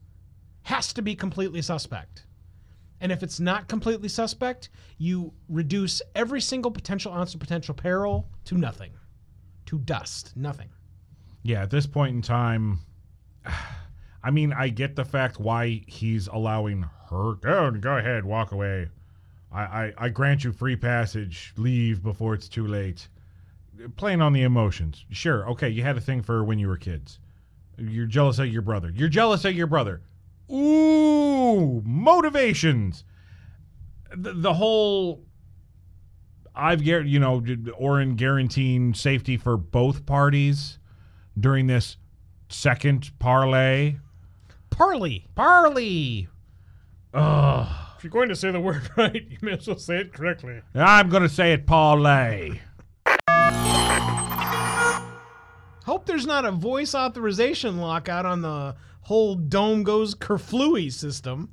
Speaker 4: has to be completely suspect. And if it's not completely suspect, you reduce every single potential ounce of potential peril to nothing, to dust, nothing.
Speaker 2: Yeah, at this point in time, (sighs) I mean, I get the fact why he's allowing her. Go, go ahead, walk away. I, I, I grant you free passage. Leave before it's too late. Playing on the emotions. Sure, okay, you had a thing for when you were kids. You're jealous of your brother. You're jealous of your brother. Ooh, motivations. The, the whole I've you know Auran guaranteeing safety for both parties during this second parlay.
Speaker 4: Parley.
Speaker 2: Parley. Ugh.
Speaker 4: If you're going to say the word (laughs) right, you may as well say it correctly.
Speaker 2: I'm gonna say it parlay.
Speaker 4: Hope there's not a voice authorization lockout on the whole dome goes kerflooey system.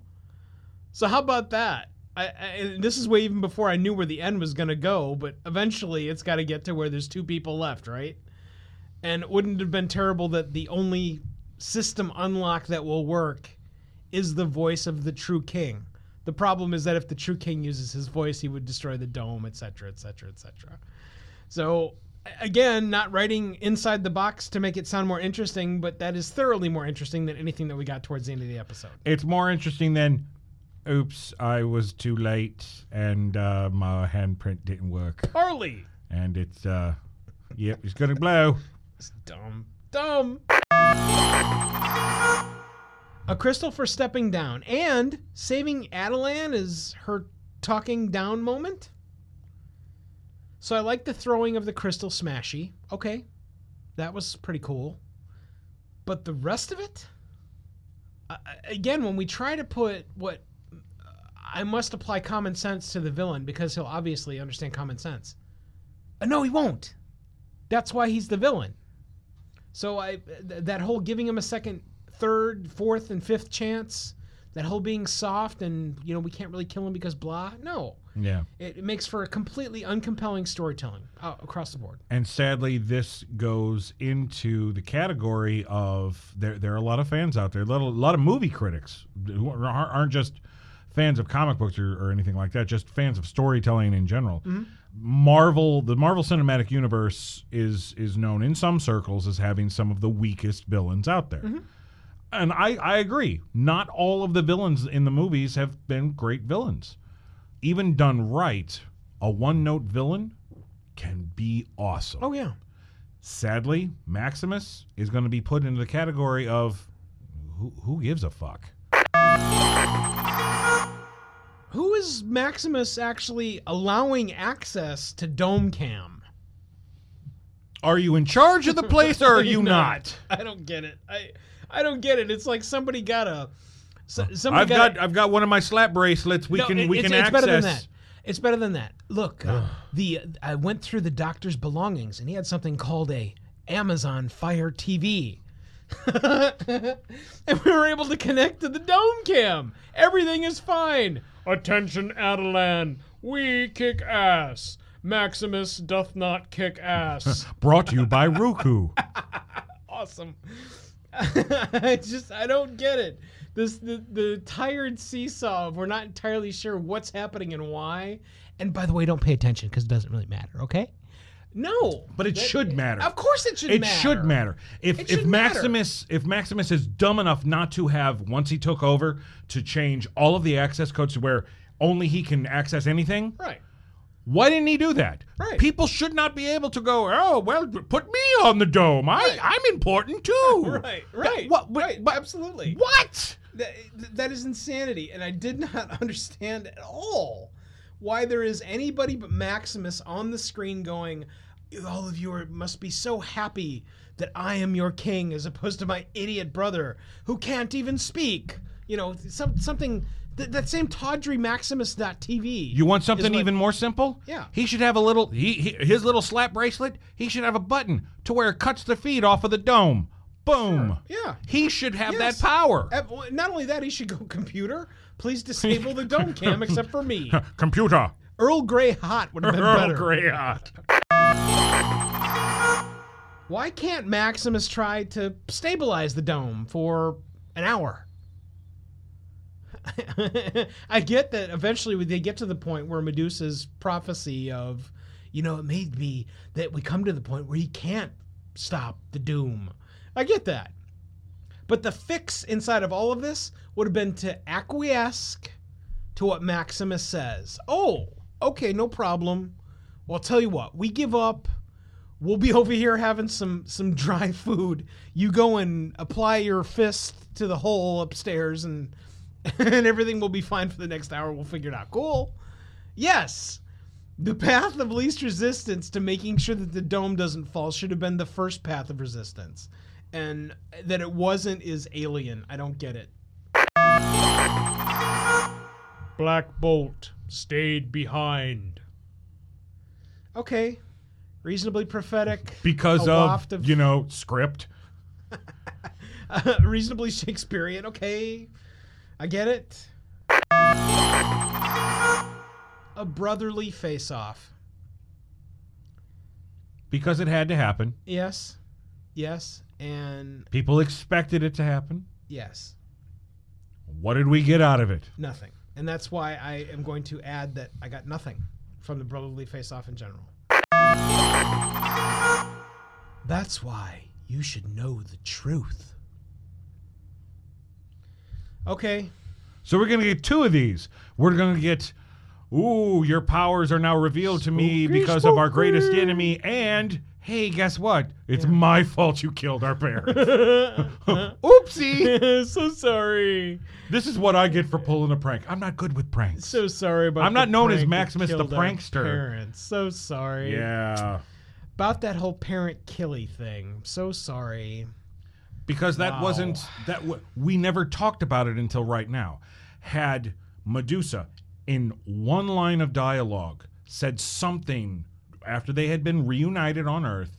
Speaker 4: So how about that? I, I, this is way even before I knew where the end was going to go, but eventually it's got to get to where there's two people left, right? And it wouldn't have been terrible that the only system unlock that will work is the voice of the true king. The problem is that if the true king uses his voice, he would destroy the dome, etc., etc., etc. So again, not writing inside the box to make it sound more interesting, but that is thoroughly more interesting than anything that we got towards the end of the episode.
Speaker 2: It's more interesting than, oops, I was too late and uh, my handprint didn't work.
Speaker 4: Harley,
Speaker 2: And it's, uh, yep, it's gonna blow.
Speaker 4: It's dumb, dumb. A crystal for stepping down and saving Attilan is her talking down moment. So I like the throwing of the crystal smashy. Okay, that was pretty cool. But the rest of it, uh, again, when we try to put what I must apply common sense to the villain because he'll obviously understand common sense. Uh, no, he won't. That's why he's the villain. So I th- that whole giving him a second, third, fourth, and fifth chance, that whole being soft and you know we can't really kill him because blah. No,
Speaker 2: Yeah.
Speaker 4: it, it makes for a completely uncompelling storytelling uh, across the board.
Speaker 2: And sadly, this goes into the category of there. There are a lot of fans out there, a lot of, a lot of movie critics who aren't just fans of comic books or, or anything like that, just fans of storytelling in general. Marvel, the Marvel Cinematic Universe is is known in some circles as having some of the weakest villains out there. Mm-hmm. And I, I agree. Not all of the villains in the movies have been great villains. Even done right, a one note villain can be awesome.
Speaker 4: Oh yeah,
Speaker 2: Sadly, Maximus is going to be put into the category of who, who gives a fuck?
Speaker 4: Who is Maximus actually allowing access to Dome Cam?
Speaker 2: Are you in charge of the place or are (laughs) you
Speaker 4: No,
Speaker 2: not?
Speaker 4: I don't get it. I I don't get it. It's like somebody got a. so- Somebody
Speaker 2: I've got I've got one of my slap bracelets. We
Speaker 4: No,
Speaker 2: can
Speaker 4: it-
Speaker 2: we
Speaker 4: it's,
Speaker 2: can
Speaker 4: it's
Speaker 2: access.
Speaker 4: better than that. It's better than that. Look, uh, the I went through the doctor's belongings, and he had something called a Amazon Fire TV. (laughs) and we were able to connect to the dome cam. Everything is fine. Attention, Attilan. We kick ass. Maximus doth not kick ass. (laughs)
Speaker 2: Brought to you by Roku. (laughs)
Speaker 4: awesome. I just I don't get it. This the the tired seesaw of we're not entirely sure what's happening and why. And by the way, don't pay attention because it doesn't really matter. Okay? No,
Speaker 2: But it
Speaker 4: That-
Speaker 2: should matter.
Speaker 4: Of course, it should.
Speaker 2: It
Speaker 4: matter.
Speaker 2: should matter. If
Speaker 4: It
Speaker 2: if
Speaker 4: should matter.
Speaker 2: Maximus if Maximus is dumb enough not to have once he took over to change all of the access codes to where only he can access anything,
Speaker 4: Right.
Speaker 2: why didn't he do that?
Speaker 4: Right.
Speaker 2: People should not be able to go, "Oh, well, put me on the dome. I
Speaker 4: Right.
Speaker 2: I'm important too." (laughs)
Speaker 4: Right. Right.
Speaker 2: what- what-
Speaker 4: right.
Speaker 2: what-
Speaker 4: Absolutely.
Speaker 2: What?
Speaker 4: That, that is insanity, and I did not (laughs) understand at all why there is anybody but Maximus on the screen going, all of you are, must be so happy that I am your king as opposed to my idiot brother who can't even speak. You know, some, something th- that same tawdry Maximus.tv.
Speaker 2: You want something
Speaker 4: what-
Speaker 2: even more simple?
Speaker 4: Yeah.
Speaker 2: He should have a little he, he his little slap bracelet. He should have a button to where it cuts the feed off of the dome. Boom.
Speaker 4: Yeah.
Speaker 2: He should have
Speaker 4: Yes.
Speaker 2: that power.
Speaker 4: Not only that, he should go (laughs) computer. Please disable the dome cam except for me. (laughs)
Speaker 2: Computer.
Speaker 4: Earl Grey hot would have been
Speaker 2: Earl
Speaker 4: better.
Speaker 2: Grey hot.
Speaker 4: Why can't Maximus try to stabilize the dome for an hour? (laughs) I get that eventually they get to the point where Medusa's prophecy of, you know, it may be that we come to the point where he can't stop the doom. I get that. But the fix inside of all of this would have been to acquiesce to what Maximus says. Oh, okay, no problem. Well, I'll tell you what, we give up. We'll be (laughs) over here having some some dry food. You go and apply your fist to the hole upstairs, and (laughs) and everything will be fine for the next hour. We'll figure it out. Cool. Yes. The path of least resistance to making sure that the dome doesn't fall should have been the first path of resistance. And that it wasn't is alien. I don't get it. Black Bolt stayed behind. Okay. Reasonably prophetic.
Speaker 2: Because of,
Speaker 4: of-
Speaker 2: you know, script. (laughs)
Speaker 4: reasonably Shakespearean. Okay. I get it. A brotherly face off.
Speaker 2: Because it had to happen.
Speaker 4: Yes. Yes. And
Speaker 2: People expected it to happen.
Speaker 4: yes.
Speaker 2: What did we get out of it?
Speaker 4: Nothing. And that's why I am going to add that I got nothing from the brotherly face off in general. That's why you should know the truth. Okay.
Speaker 2: So we're gonna get two of these. We're gonna get, ooh, your powers are now revealed to me
Speaker 4: Spooky,
Speaker 2: because of our greatest enemy. And hey, guess what? It's my fault you killed our parents. (laughs) (laughs) Oopsie! (laughs)
Speaker 4: so sorry.
Speaker 2: this is what I get for pulling a prank. I'm not good with pranks.
Speaker 4: So sorry about
Speaker 2: I'm not
Speaker 4: the
Speaker 2: known as
Speaker 4: prank that
Speaker 2: Maximus the
Speaker 4: killed our
Speaker 2: prankster.
Speaker 4: Parents. So sorry.
Speaker 2: yeah,
Speaker 4: About that whole parent killy thing. So sorry.
Speaker 2: because that
Speaker 4: Wow.
Speaker 2: wasn't that. W- we never talked about it until right now. Had Medusa in one line of dialogue said something after they had been reunited on Earth.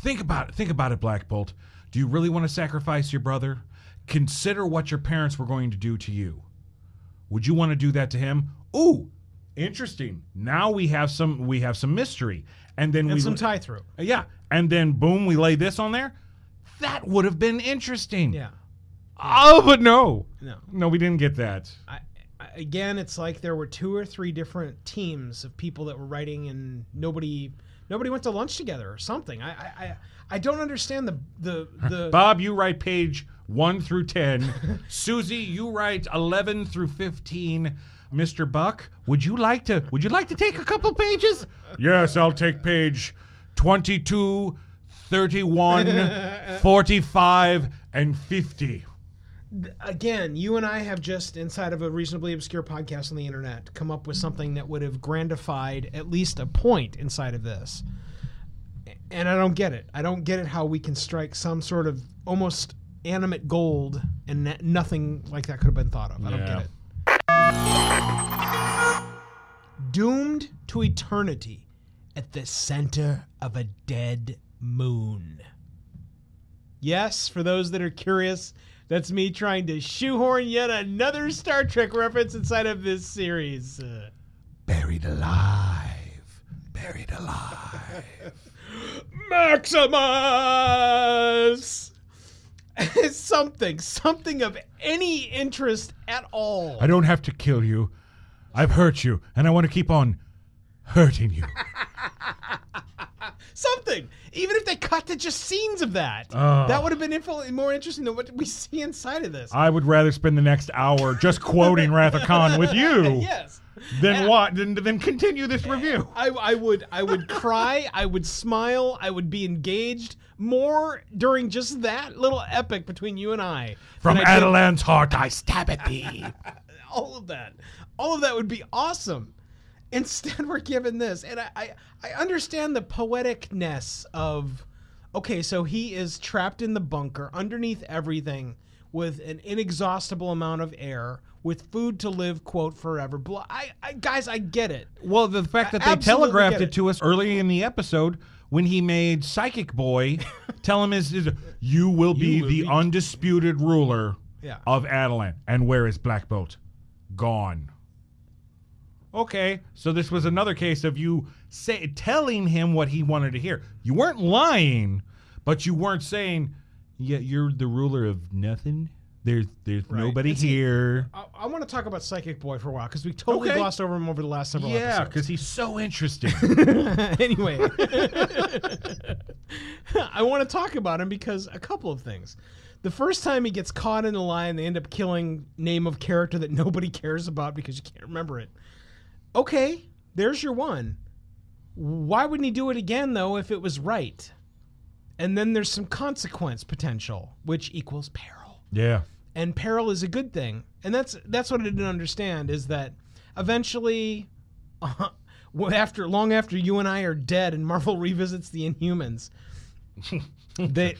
Speaker 2: Think about it. Think about it, Black Bolt. Do you really want to sacrifice your brother? Consider what your parents were going to do to you. Would you want to do that to him? Ooh, interesting. Now we have some we have some mystery. And then
Speaker 4: And
Speaker 2: we
Speaker 4: some tie through.
Speaker 2: Yeah. And then boom, we lay this on there. That would have been interesting.
Speaker 4: Yeah.
Speaker 2: Oh, but no.
Speaker 4: No.
Speaker 2: No, we didn't get that.
Speaker 4: I, again, it's like there were two or three different teams of people that were writing, and nobody nobody went to lunch together or something. I I, I, don't understand the the (laughs) the.
Speaker 2: Bob, you write page 1 through 10. (laughs) Susie, you write 11 through 15. Mr. Buck, would you like to would you like to take a couple pages? Yes, I'll take page 22, 31, (laughs) 45 and 50.
Speaker 4: Again, you and I have just inside of a reasonably obscure podcast on the internet come up with something that would have grandified at least a point inside of this. And I don't get it. I don't get it how we can strike some sort of almost animate gold and nothing like that could have been thought of. I don't
Speaker 2: Yeah.
Speaker 4: get it. Doomed to eternity at the center of a dead moon. Yes, for those that are curious, that's me trying to shoehorn yet another Star Trek reference inside of this series. Uh,
Speaker 2: Buried alive. Buried alive. (laughs)
Speaker 4: Maximus! (laughs) something, something of any interest at all.
Speaker 2: I don't have to kill you. I've hurt you, and I want to keep on hurting you. (laughs)
Speaker 4: Something. Even if they cut to just scenes of that,
Speaker 2: Oh.
Speaker 4: that would have been infinitely more interesting than what we see inside of this.
Speaker 2: I would rather spend the next hour just quoting (laughs) Wrath of Khan with you
Speaker 4: yes.
Speaker 2: than what than, than continue this review.
Speaker 4: I, I would I would cry, I would smile, I would be engaged more during just that little epic between you and I.
Speaker 2: From Attilan's heart, I stab at thee. (laughs)
Speaker 4: all of that. All of that would be awesome. Instead, (laughs) we're given this, and I, I I understand the poeticness of. Okay, so he is trapped in the bunker underneath everything with an inexhaustible amount of air, with food to live, quote, forever. I, I guys, I get it.
Speaker 2: Well, the fact that
Speaker 4: I
Speaker 2: they telegraphed it
Speaker 4: it.
Speaker 2: to us early in the episode when he made Psychic Boy (laughs) tell him his, his you will be
Speaker 4: will
Speaker 2: the
Speaker 4: be-
Speaker 2: undisputed ruler
Speaker 4: Yeah.
Speaker 2: of Attilan. And where is Black Bolt? Gone. Okay, so this was another case of you say telling him what he wanted to hear. You weren't lying, but you weren't saying, "Yeah, you're the ruler of nothing." There's there's nobody
Speaker 4: And see,
Speaker 2: here.
Speaker 4: I, I want to talk about Psychic Boy for a while because we totally
Speaker 2: Okay.
Speaker 4: glossed over him over the last several
Speaker 2: Yeah,
Speaker 4: episodes.
Speaker 2: because he's so interesting. (laughs) (laughs)
Speaker 4: anyway, (laughs) I want to talk about him because a couple of things. The first time he gets caught in a lie and they end up killing name of character that nobody cares about because you can't remember it. Okay, there's your one. Why wouldn't he do it again though if it was right? And then there's some consequence potential, which equals peril
Speaker 2: yeah.
Speaker 4: and peril is a good thing and that's that's what i didn't understand is that eventually (laughs) uh, after long after you and i are dead and marvel (laughs) revisits the inhumans (laughs) they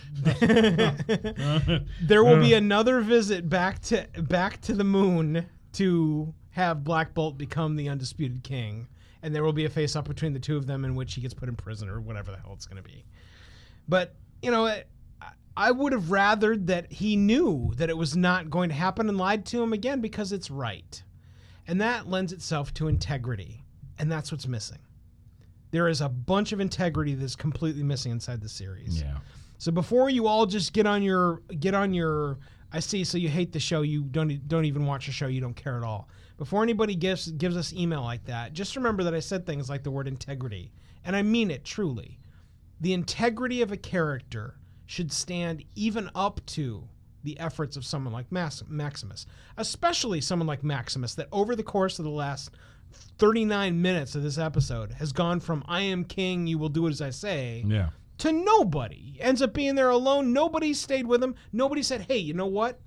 Speaker 4: there will be another visit back to back to the moon to have black bolt become the undisputed king and there will be a face off between the two of them in which he gets put in prison or whatever the hell it's going to be but you know, I, I would have rathered that he knew that it was not going to happen and lied to him again because it's right, and that lends itself to integrity, and that's what's missing. There is a bunch of integrity that's completely missing inside the series.
Speaker 2: Yeah.
Speaker 4: So before you all just get on your get on your I see so you hate the show you don't don't even watch the show you don't care at all. Before anybody gives gives us email like that, just remember that I said things like the word integrity and I mean it truly. The integrity of a character should stand even up to the efforts of someone like Max- Maximus, especially someone like Maximus that over the course of the last 39 minutes of this episode has gone from I am king, you will do as I say
Speaker 2: Yeah.
Speaker 4: to nobody. Ends up being there alone. Nobody stayed with him. Nobody said, hey, you know what?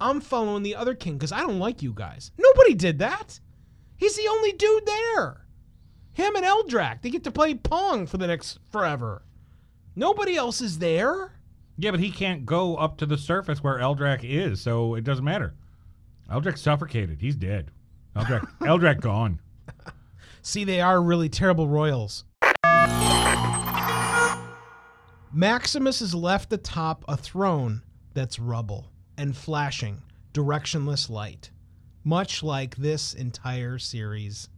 Speaker 4: I'm following the other king because I don't like you guys. Nobody did that. He's the only dude there. Him and Eldrak. They get to play Pong for the next forever. Nobody else is there.
Speaker 2: Yeah, but he can't go up to the surface where Eldrak is, so it doesn't matter. Eldrak suffocated. He's dead. Eldrak, (laughs) Eldrak gone.
Speaker 4: See, they are really terrible royals. Maximus is left atop a throne that's rubble and flashing, directionless light, much like this entire series.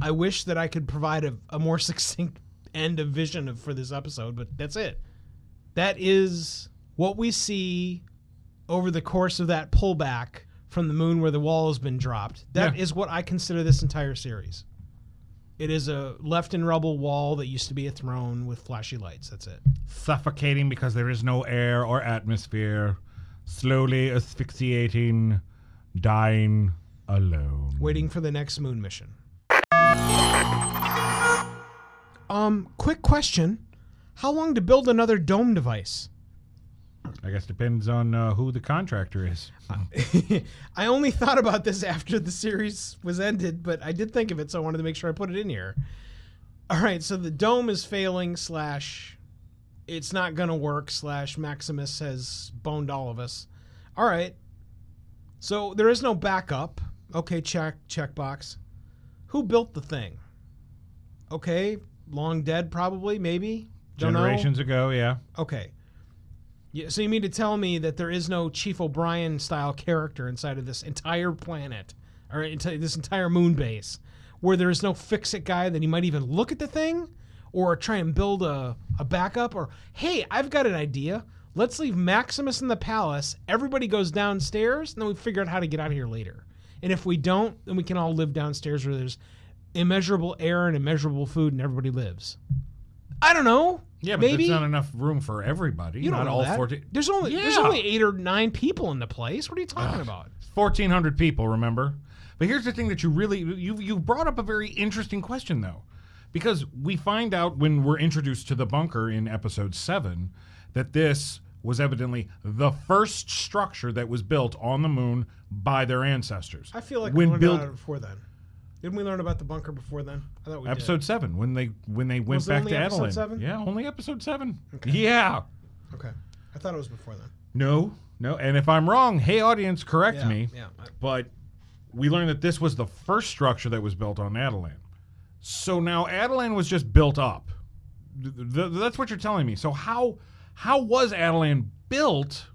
Speaker 4: I wish that I could provide a, a more (laughs) succinct end of vision of, for this episode, but that's it. That is what we see over the course of that pullback from the moon where the wall has been dropped. That is
Speaker 2: Yeah.
Speaker 4: what I consider this entire series. It is a left in rubble wall that used to be a throne with flashy lights. That's it.
Speaker 2: Suffocating because there is no air or atmosphere. Slowly asphyxiating, dying alone.
Speaker 4: Waiting for the next moon mission. Um, quick question. How long to build another dome device?
Speaker 2: I guess depends on uh, who the contractor is. (laughs)
Speaker 4: I only thought about this after the series was ended, but I did think of it, so I wanted to make sure I put it in here. All right, so the dome is failing, slash, it's not going to work, slash, Maximus has boned all of us. All right, so there is no backup. Okay, check, checkbox. Who built the thing? Okay, long dead, probably, maybe. Don't know.
Speaker 2: Generations ago, yeah.
Speaker 4: Okay. Yeah, so you mean to tell me that there is no Chief O'Brien style character inside of this entire planet or into this entire moon base where there is no fix it guy that he might even look at the thing or try and build a, a backup or hey, I've got an idea. Let's leave Maximus in the palace. Everybody goes downstairs and then we figure out how to get out of here later. And if we don't, then we can all live downstairs where there's immeasurable air and immeasurable food and everybody lives. I don't know.
Speaker 2: Yeah, but
Speaker 4: maybe
Speaker 2: there's not enough room for everybody.
Speaker 4: you don't
Speaker 2: not
Speaker 4: know
Speaker 2: all
Speaker 4: that.
Speaker 2: 14.
Speaker 4: There's only there's
Speaker 2: Yeah.
Speaker 4: only eight or nine people in the place. What are you talking about?
Speaker 2: 1,400 people, remember? But here's the thing that you really you you brought up a very interesting question though, because we find out when we're introduced to the bunker in episode seven that this was evidently the first structure that was built on the moon by their ancestors.
Speaker 4: I feel like
Speaker 2: when
Speaker 4: we learned
Speaker 2: built
Speaker 4: about it before then. Didn't we learn about the bunker before then? I thought we
Speaker 2: Episode seven when they when they went
Speaker 4: Was it
Speaker 2: back
Speaker 4: only
Speaker 2: to
Speaker 4: episode
Speaker 2: Attilan.
Speaker 4: seven?
Speaker 2: Yeah, only episode seven. Yeah.
Speaker 4: Okay. I thought it was before then.
Speaker 2: No, no. And if I'm wrong, hey audience, correct
Speaker 4: Yeah,
Speaker 2: me.
Speaker 4: yeah. I-
Speaker 2: But we learned that this was the first structure that was built on Attilan. So now Attilan was just built up. Th- th- that's what you're telling me. So how how was Attilan built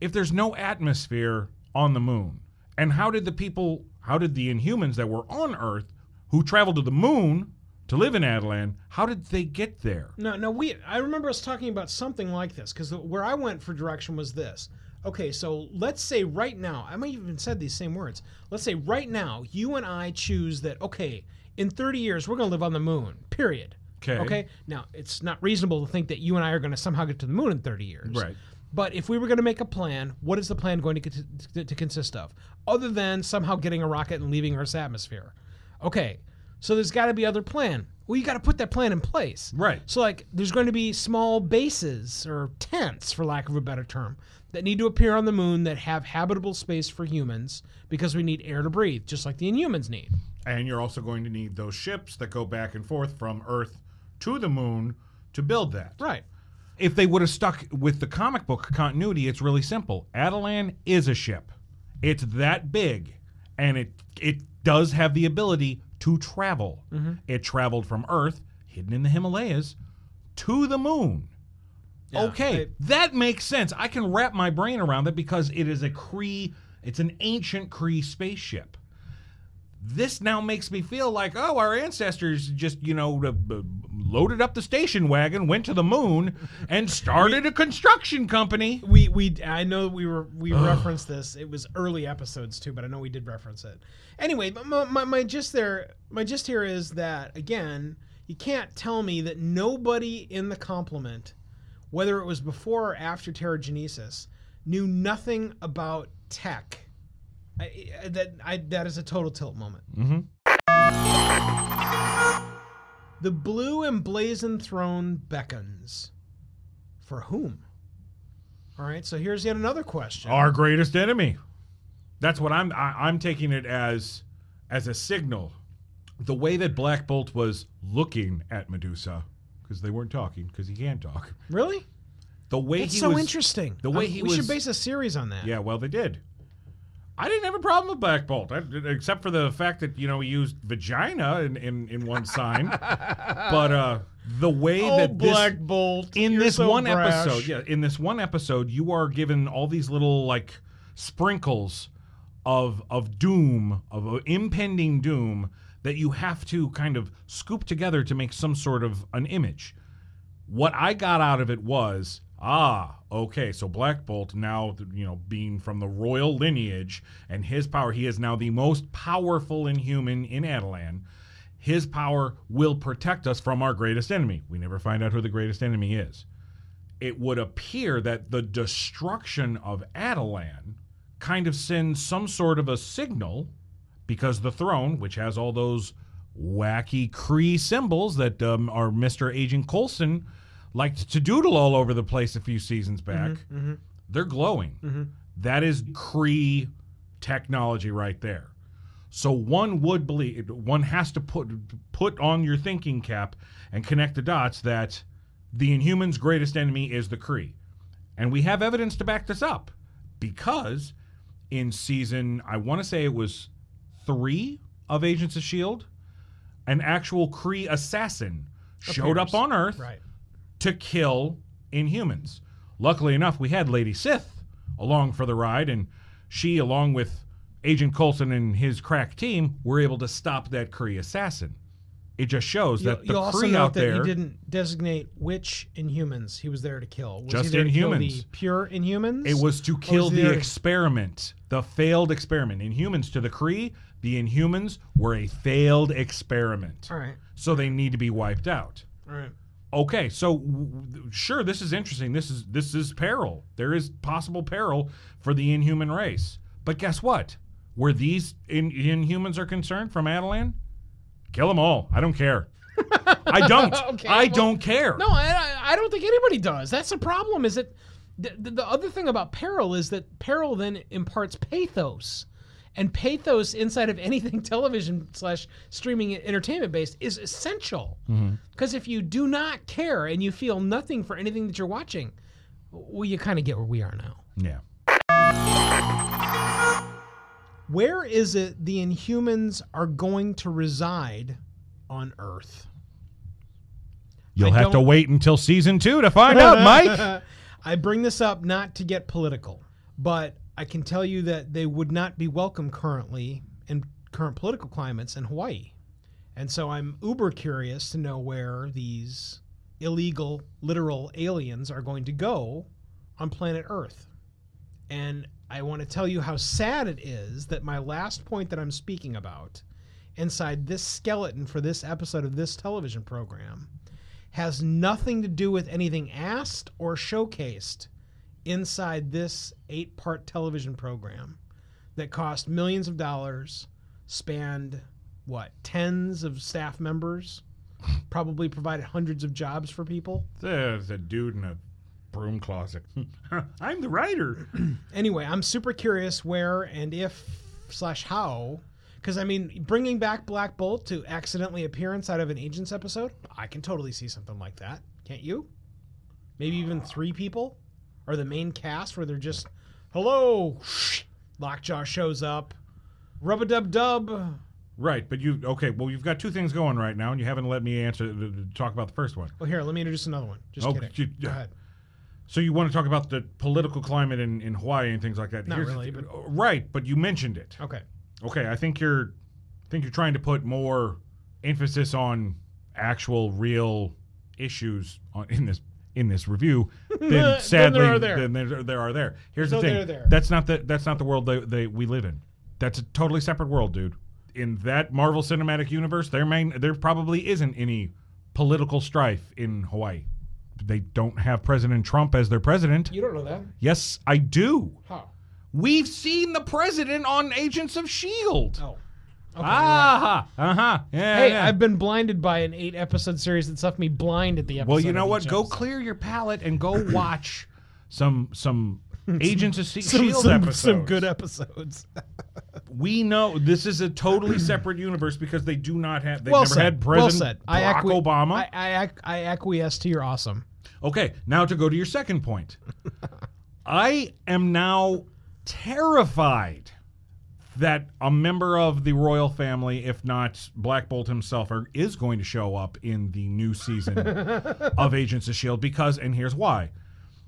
Speaker 2: if there's no atmosphere on the moon? And how did the people, how did the Inhumans that were on Earth who traveled to the moon to live in Attilan, how did they get there?
Speaker 4: No, no, we. I remember us talking about something like this because where I went for direction was this. Okay, so let's say right now, I might have even said these same words. Let's say right now, you and I choose that. Okay, in 30 years, we're going to live on the moon. Period.
Speaker 2: Okay.
Speaker 4: Okay. Now, it's not reasonable to think that you and I are going to somehow get to the moon in 30 years.
Speaker 2: Right.
Speaker 4: But if we were going to make a plan, what is the plan going to, to, to consist of? Other than somehow getting a rocket and leaving Earth's atmosphere. Okay, so there's got to be other plan. Well, you got to put that plan in place.
Speaker 2: Right.
Speaker 4: So, like, there's going to be small bases or tents, for lack of a better term, that need to appear on the moon that have habitable space for humans because we need air to breathe, just like the Inhumans need.
Speaker 2: And you're also going to need those ships that go back and forth from Earth to the moon to build that.
Speaker 4: Right.
Speaker 2: If they would have stuck with the comic book continuity, it's really simple. Attilan is a ship. It's that big, and it it does have the ability to travel. It traveled from Earth, hidden in the Himalayas, to the moon. okay,
Speaker 4: I-
Speaker 2: that makes sense. I can wrap my brain around that because it is a Kree. It's an ancient Kree spaceship this now makes me feel like, oh, our ancestors just, you know, uh, uh, loaded up the station wagon, went to the moon, and started a construction company.
Speaker 4: We we I know we were we referenced this. It was early episodes too, but I know we did reference it. Anyway, but my, my, my gist there, my gist here is that again, you can't tell me that nobody in the complement, whether it was before or after Terrigenesis, knew nothing about tech. I, that I that is a total tilt moment.
Speaker 2: Mhm.
Speaker 4: The blue emblazoned throne beckons. For whom? All right, so here's yet another question.
Speaker 2: Our greatest enemy. That's what I'm. I, I'm taking it as as a signal. The way that Black Bolt was looking at Medusa, because they weren't talking, because he can't talk.
Speaker 4: Really?
Speaker 2: The way
Speaker 4: It's
Speaker 2: he
Speaker 4: so
Speaker 2: was,
Speaker 4: interesting.
Speaker 2: the way
Speaker 4: Um,
Speaker 2: he
Speaker 4: we
Speaker 2: was-
Speaker 4: should base a series on that.
Speaker 2: Yeah, well, they did. I didn't have a problem with Black Bolt, I, except for the fact that you know he used vagina in in, in one sign. (laughs) but uh, the way
Speaker 4: Oh,
Speaker 2: that this,
Speaker 4: Black Bolt.
Speaker 2: in
Speaker 4: you're
Speaker 2: this
Speaker 4: so
Speaker 2: one
Speaker 4: brash.
Speaker 2: episode, yeah, in this one episode, you are given all these little like sprinkles of of doom, of uh, impending doom that you have to kind of scoop together to make some sort of an image. What I got out of it was, ah, okay, so Black Bolt now, you know, being from the royal lineage and his power, he is now the most powerful inhuman in Attilan. His power will protect us from our greatest enemy. We never find out who the greatest enemy is. It would appear that the destruction of Attilan kind of sends some sort of a signal because the throne, which has all those wacky Kree symbols that um, our Mr. Agent Coulson liked to doodle all over the place a few seasons mm-hmm, back, mm-hmm. they're glowing. Mm-hmm. That is Kree technology right there. So one would believe one has to put put on your thinking cap and connect the dots that the Inhumans' greatest enemy is the Kree. And we have evidence to back this up because in season, I want to say it was three of Agents of S.H.I.E.L.D., an actual Kree assassin showed up on Earth
Speaker 4: Right.
Speaker 2: To kill Inhumans. Luckily enough, we had Lady Sif along for the ride, and she, along with Agent Coulson and his crack team, were able to stop that Kree assassin. It just shows
Speaker 4: You,
Speaker 2: that the
Speaker 4: you
Speaker 2: Kree out
Speaker 4: that
Speaker 2: there.
Speaker 4: he didn't designate which Inhumans he was there to kill. Was
Speaker 2: Just
Speaker 4: he there to kill
Speaker 2: Inhumans.
Speaker 4: the pure Inhumans.
Speaker 2: It was to kill
Speaker 4: he
Speaker 2: the
Speaker 4: there
Speaker 2: experiment, the failed experiment. Inhumans to the Kree, the Inhumans were a failed experiment.
Speaker 4: All right.
Speaker 2: So they need to be wiped out.
Speaker 4: All right.
Speaker 2: Okay, so sure, this is interesting. This is this is peril. There is possible peril for the inhuman race. But guess what? Where these in, Inhumans are concerned from Attilan, kill them all. I don't care. (laughs) I don't.
Speaker 4: Okay,
Speaker 2: I
Speaker 4: well,
Speaker 2: don't care.
Speaker 4: No, I, I- I don't think anybody does. That's the problem. Is that the, the other thing about peril is that peril then imparts pathos, and pathos inside of anything (laughs) television slash streaming entertainment based is essential. Mm-hmm. Because if you do not care and you feel nothing for anything that you're watching, well, you kind of get where we are now.
Speaker 2: Yeah.
Speaker 4: Where is it the Inhumans are going to reside on Earth?
Speaker 2: You'll
Speaker 4: I
Speaker 2: have to wait until season two to find out, Mike. (laughs)
Speaker 4: I bring this up not to get political, but I can tell you that they would not be welcome currently in current political climates in Hawaii. And so I'm uber curious to know where these illegal, literal aliens are going to go on planet Earth. And I want to tell you how sad it is that my last point that I'm speaking about inside this skeleton for this episode of this television program has nothing to do with anything asked or showcased inside this eight part television program that cost millions of dollars, spanned what, tens of staff members, probably provided hundreds of jobs for people.
Speaker 2: There's a dude in a broom closet. (laughs) I'm the writer. (clears throat)
Speaker 4: Anyway, I'm super curious where and if slash how. Because, I mean, bringing back Black Bolt to accidentally appear inside of an Agents episode, I can totally see something like that. Can't you? Maybe even three people? Or the main cast where they're just, hello, Lockjaw shows up, rub a dub dub.
Speaker 2: Right, but you okay? Well, you've got two things going right now, and you haven't let me answer to talk about the first one.
Speaker 4: Well, here, let me introduce another one. Just
Speaker 2: Oh,
Speaker 4: kidding.
Speaker 2: you-
Speaker 4: Go ahead.
Speaker 2: So you want to talk about the political climate in, in Hawaii and things like that?
Speaker 4: Not
Speaker 2: Here's
Speaker 4: really,
Speaker 2: th-
Speaker 4: but- uh,
Speaker 2: right. But you mentioned it.
Speaker 4: Okay.
Speaker 2: Okay, I think you're, I think you're trying to put more emphasis on actual, real issues on, in this in this review Than (laughs) sadly
Speaker 4: there are there.
Speaker 2: than there, there are there. Here's
Speaker 4: So
Speaker 2: the thing.
Speaker 4: there.
Speaker 2: That's not the that's not the world they, they we live in. That's a totally separate world, dude. In that Marvel Cinematic Universe, there main there probably isn't any political strife in Hawaii. They don't have President Trump as their president.
Speaker 4: You don't know that.
Speaker 2: Yes, I do.
Speaker 4: How?
Speaker 2: We've seen the president on Agents of Shield.
Speaker 4: Oh. Okay,
Speaker 2: Ah, uh huh. Yeah.
Speaker 4: Hey,
Speaker 2: yeah.
Speaker 4: I've been blinded by an eight episode series that's left me blind at the episode.
Speaker 2: well, you know what? Go
Speaker 4: episode.
Speaker 2: clear your palate and go (coughs) watch some some Agents of
Speaker 4: some,
Speaker 2: Shield
Speaker 4: some,
Speaker 2: episodes.
Speaker 4: some good episodes. (laughs)
Speaker 2: We know this is a totally separate universe because they do not have. They've
Speaker 4: well
Speaker 2: never
Speaker 4: said.
Speaker 2: had
Speaker 4: well
Speaker 2: President.
Speaker 4: I
Speaker 2: Barack
Speaker 4: acqui-
Speaker 2: Obama.
Speaker 4: I, I, ac- I acquiesce to your awesome.
Speaker 2: Okay, now to go to your second point. (laughs) I am now terrified that a member of the royal family, if not Black Bolt himself, are, is going to show up in the new season (laughs) of Agents of S.H.I.E.L.D. Because, and here's why.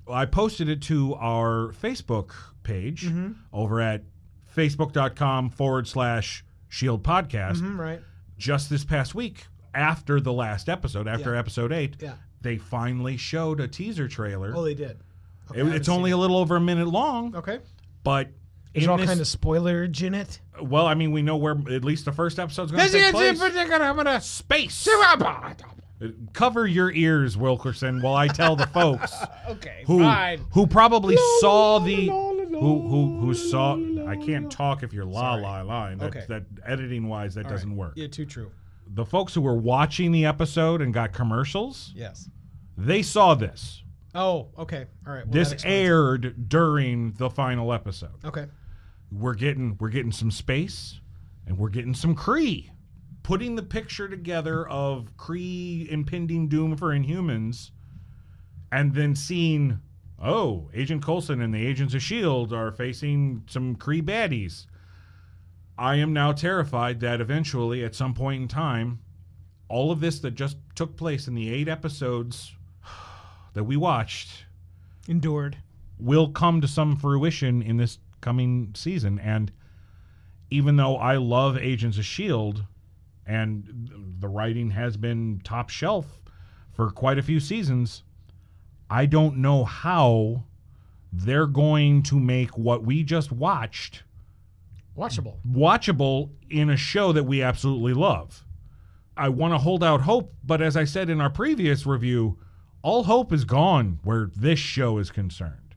Speaker 2: I posted it to our Facebook page over at facebook.com forward slash Shield Podcast
Speaker 4: Mm, right.
Speaker 2: just this past week after the last episode, after
Speaker 4: Yeah.
Speaker 2: episode eight,
Speaker 4: Yeah.
Speaker 2: they finally showed a teaser trailer.
Speaker 4: Oh, they did. Okay,
Speaker 2: It- it's only
Speaker 4: seen
Speaker 2: a little over a minute long,
Speaker 4: okay.
Speaker 2: but
Speaker 4: There's all
Speaker 2: this-
Speaker 4: kind of spoilerage in it.
Speaker 2: well, I mean, we know where at least the first episode's going to take place. Space. Uh, cover your ears, Wilkerson, while I tell the folks (laughs)
Speaker 4: Okay,
Speaker 2: who
Speaker 4: fine.
Speaker 2: who probably saw the who who who saw. I can't talk if you're la la line. That,
Speaker 4: Okay.
Speaker 2: that editing wise, that doesn't work.
Speaker 4: Yeah, too true.
Speaker 2: The folks who were watching the episode and got commercials,
Speaker 4: Yes.
Speaker 2: they saw this.
Speaker 4: Oh, okay. All right. Well,
Speaker 2: this
Speaker 4: that explains it.
Speaker 2: aired during the final episode.
Speaker 4: Okay.
Speaker 2: We're getting we're getting some space and we're getting some Kree. Putting the picture together of Kree impending doom for Inhumans and then seeing oh, Agent Coulson and the Agents of Shield are facing some Kree baddies. I am now terrified that eventually at some point in time all of this that just took place in the 8 episodes (sighs) that we watched
Speaker 4: Endured.
Speaker 2: will come to some fruition in this coming season. And even though I love Agents of S.H.I.E.L.D., and the writing has been top shelf for quite a few seasons, I don't know how they're going to make what we just watched
Speaker 4: Watchable.
Speaker 2: watchable in a show that we absolutely love. I want to hold out hope, but as I said in our previous review, all hope is gone where this show is concerned.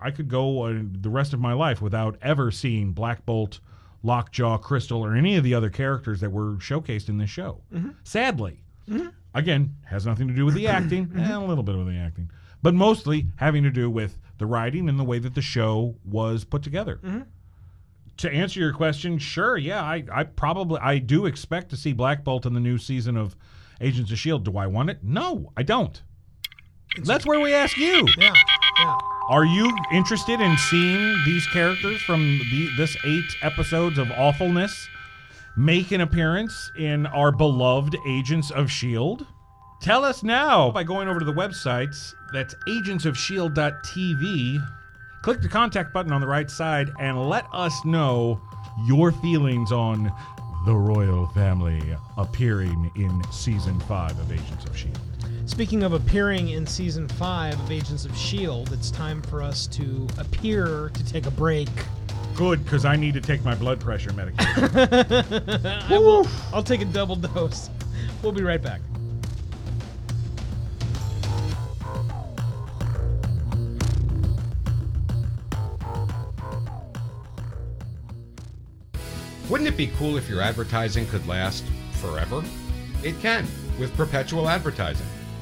Speaker 2: I could go uh, the rest of my life without ever seeing Black Bolt, Lockjaw, Crystal, or any of the other characters that were showcased in this show. Sadly. Again, has nothing to do with the (clears throat) acting, eh, a little bit with the acting, but mostly having to do with the writing and the way that the show was put together to answer your question, sure, yeah, I, I probably I do expect to see Black Bolt in the new season of Agents of Shield. Do I want it? No, I don't. That's where we ask you.
Speaker 4: Yeah,
Speaker 2: Are you interested in seeing these characters from the, this eight episodes of awfulness make an appearance in our beloved Agents of S.H.I.E.L.D.? Tell us now by going over to the website That's agentsofshield.tv. Click the contact button on the right side and let us know your feelings on the royal family appearing in season five of Agents of S.H.I.E.L.D.
Speaker 4: Speaking of appearing in season five of Agents of S.H.I.E.L.D., it's time for us to appear to take a break.
Speaker 2: Good, because I need to take my blood pressure medication. (laughs)
Speaker 4: I will, I'll take a double dose. We'll be right back.
Speaker 5: Wouldn't it be cool if your advertising could last forever? It can with perpetual advertising.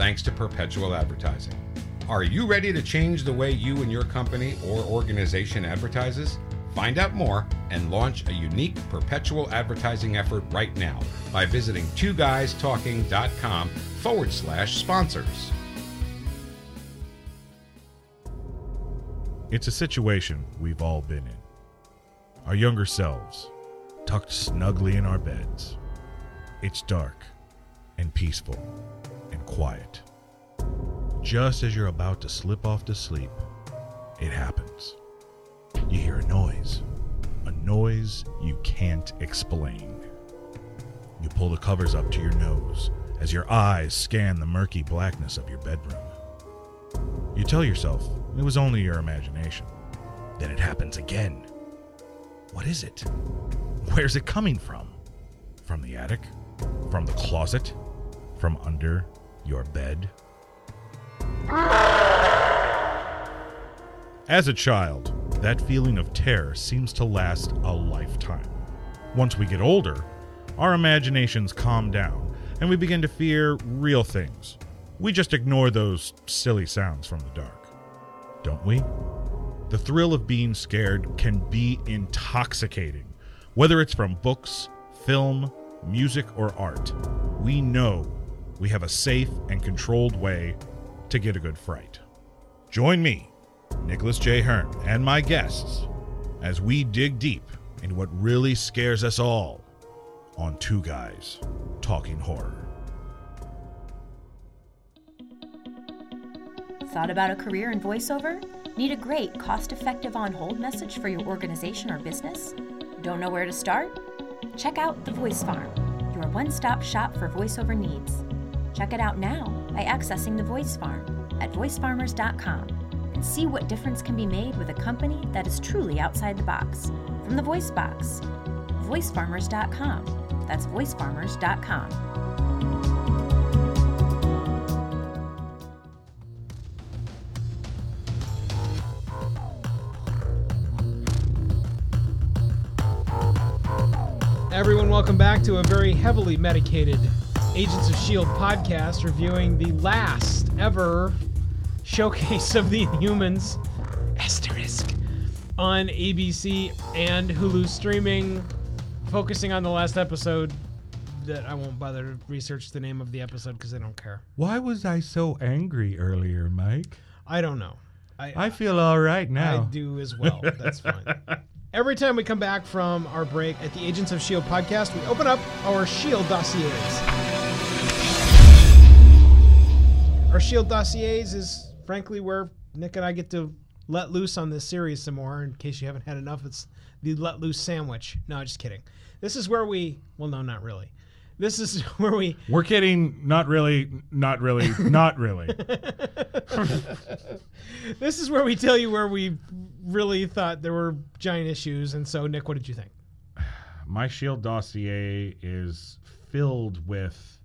Speaker 5: thanks to perpetual advertising. Are you ready to change the way you and your company or organization advertises? Find out more and launch a unique perpetual advertising effort right now by visiting twoguystalking.com forward slash sponsors.
Speaker 2: It's a situation we've all been in. Our younger selves, tucked snugly in our beds. It's dark and peaceful quiet. Just as you're about to slip off to sleep, it happens. You hear a noise, a noise you can't explain. You pull the covers up to your nose as your eyes scan the murky blackness of your bedroom. You tell yourself it was only your imagination. Then it happens again. What is it? Where's it coming from? From the attic? From the closet? From under your bed? As a child, that feeling of terror seems to last a lifetime. Once we get older, our imaginations calm down and we begin to fear real things. We just ignore those silly sounds from the dark. Don't we? The thrill of being scared can be intoxicating, whether it's from books, film, music, or art. We know we have a safe and controlled way to get a good fright. Join me, Nicholas J. Hearn, and my guests as we dig deep into what really scares us all on Two Guys Talking Horror.
Speaker 6: Thought about a career in voiceover? Need a great, cost effective on hold message for your organization or business? Don't know where to start? Check out The Voice Farm, your one stop shop for voiceover needs. Check it out now by accessing The Voice Farm at voicefarmers.com and see what difference can be made with a company that is truly outside the box. From the Voice Box, voicefarmers.com. That's voicefarmers.com.
Speaker 4: Everyone, welcome back to a very heavily medicated Agents of S.H.I.E.L.D. podcast reviewing the last ever showcase of the Inhumans, asterisk, on ABC and Hulu streaming, focusing on the last episode that I won't bother to research the name of the episode because I don't care.
Speaker 2: Why was I so angry earlier, Mike?
Speaker 4: I don't know. I,
Speaker 2: I feel all right now.
Speaker 4: I do as well. That's fine. (laughs) Every time we come back from our break at the Agents of S.H.I.E.L.D. podcast, we open up our S.H.I.E.L.D. dossiers. Our S.H.I.E.L.D. dossiers is frankly where Nick and I get to let loose on this series some more. In case you haven't had enough, it's the let loose sandwich. No, just kidding. This is where we, well, no, not really. This is (laughs) where we
Speaker 2: We're kidding. Not really. Not really. Not really. (laughs)
Speaker 4: this is where we tell you where we really thought there were giant issues. And so, Nick, what did you think?
Speaker 2: my Shield dossier is filled with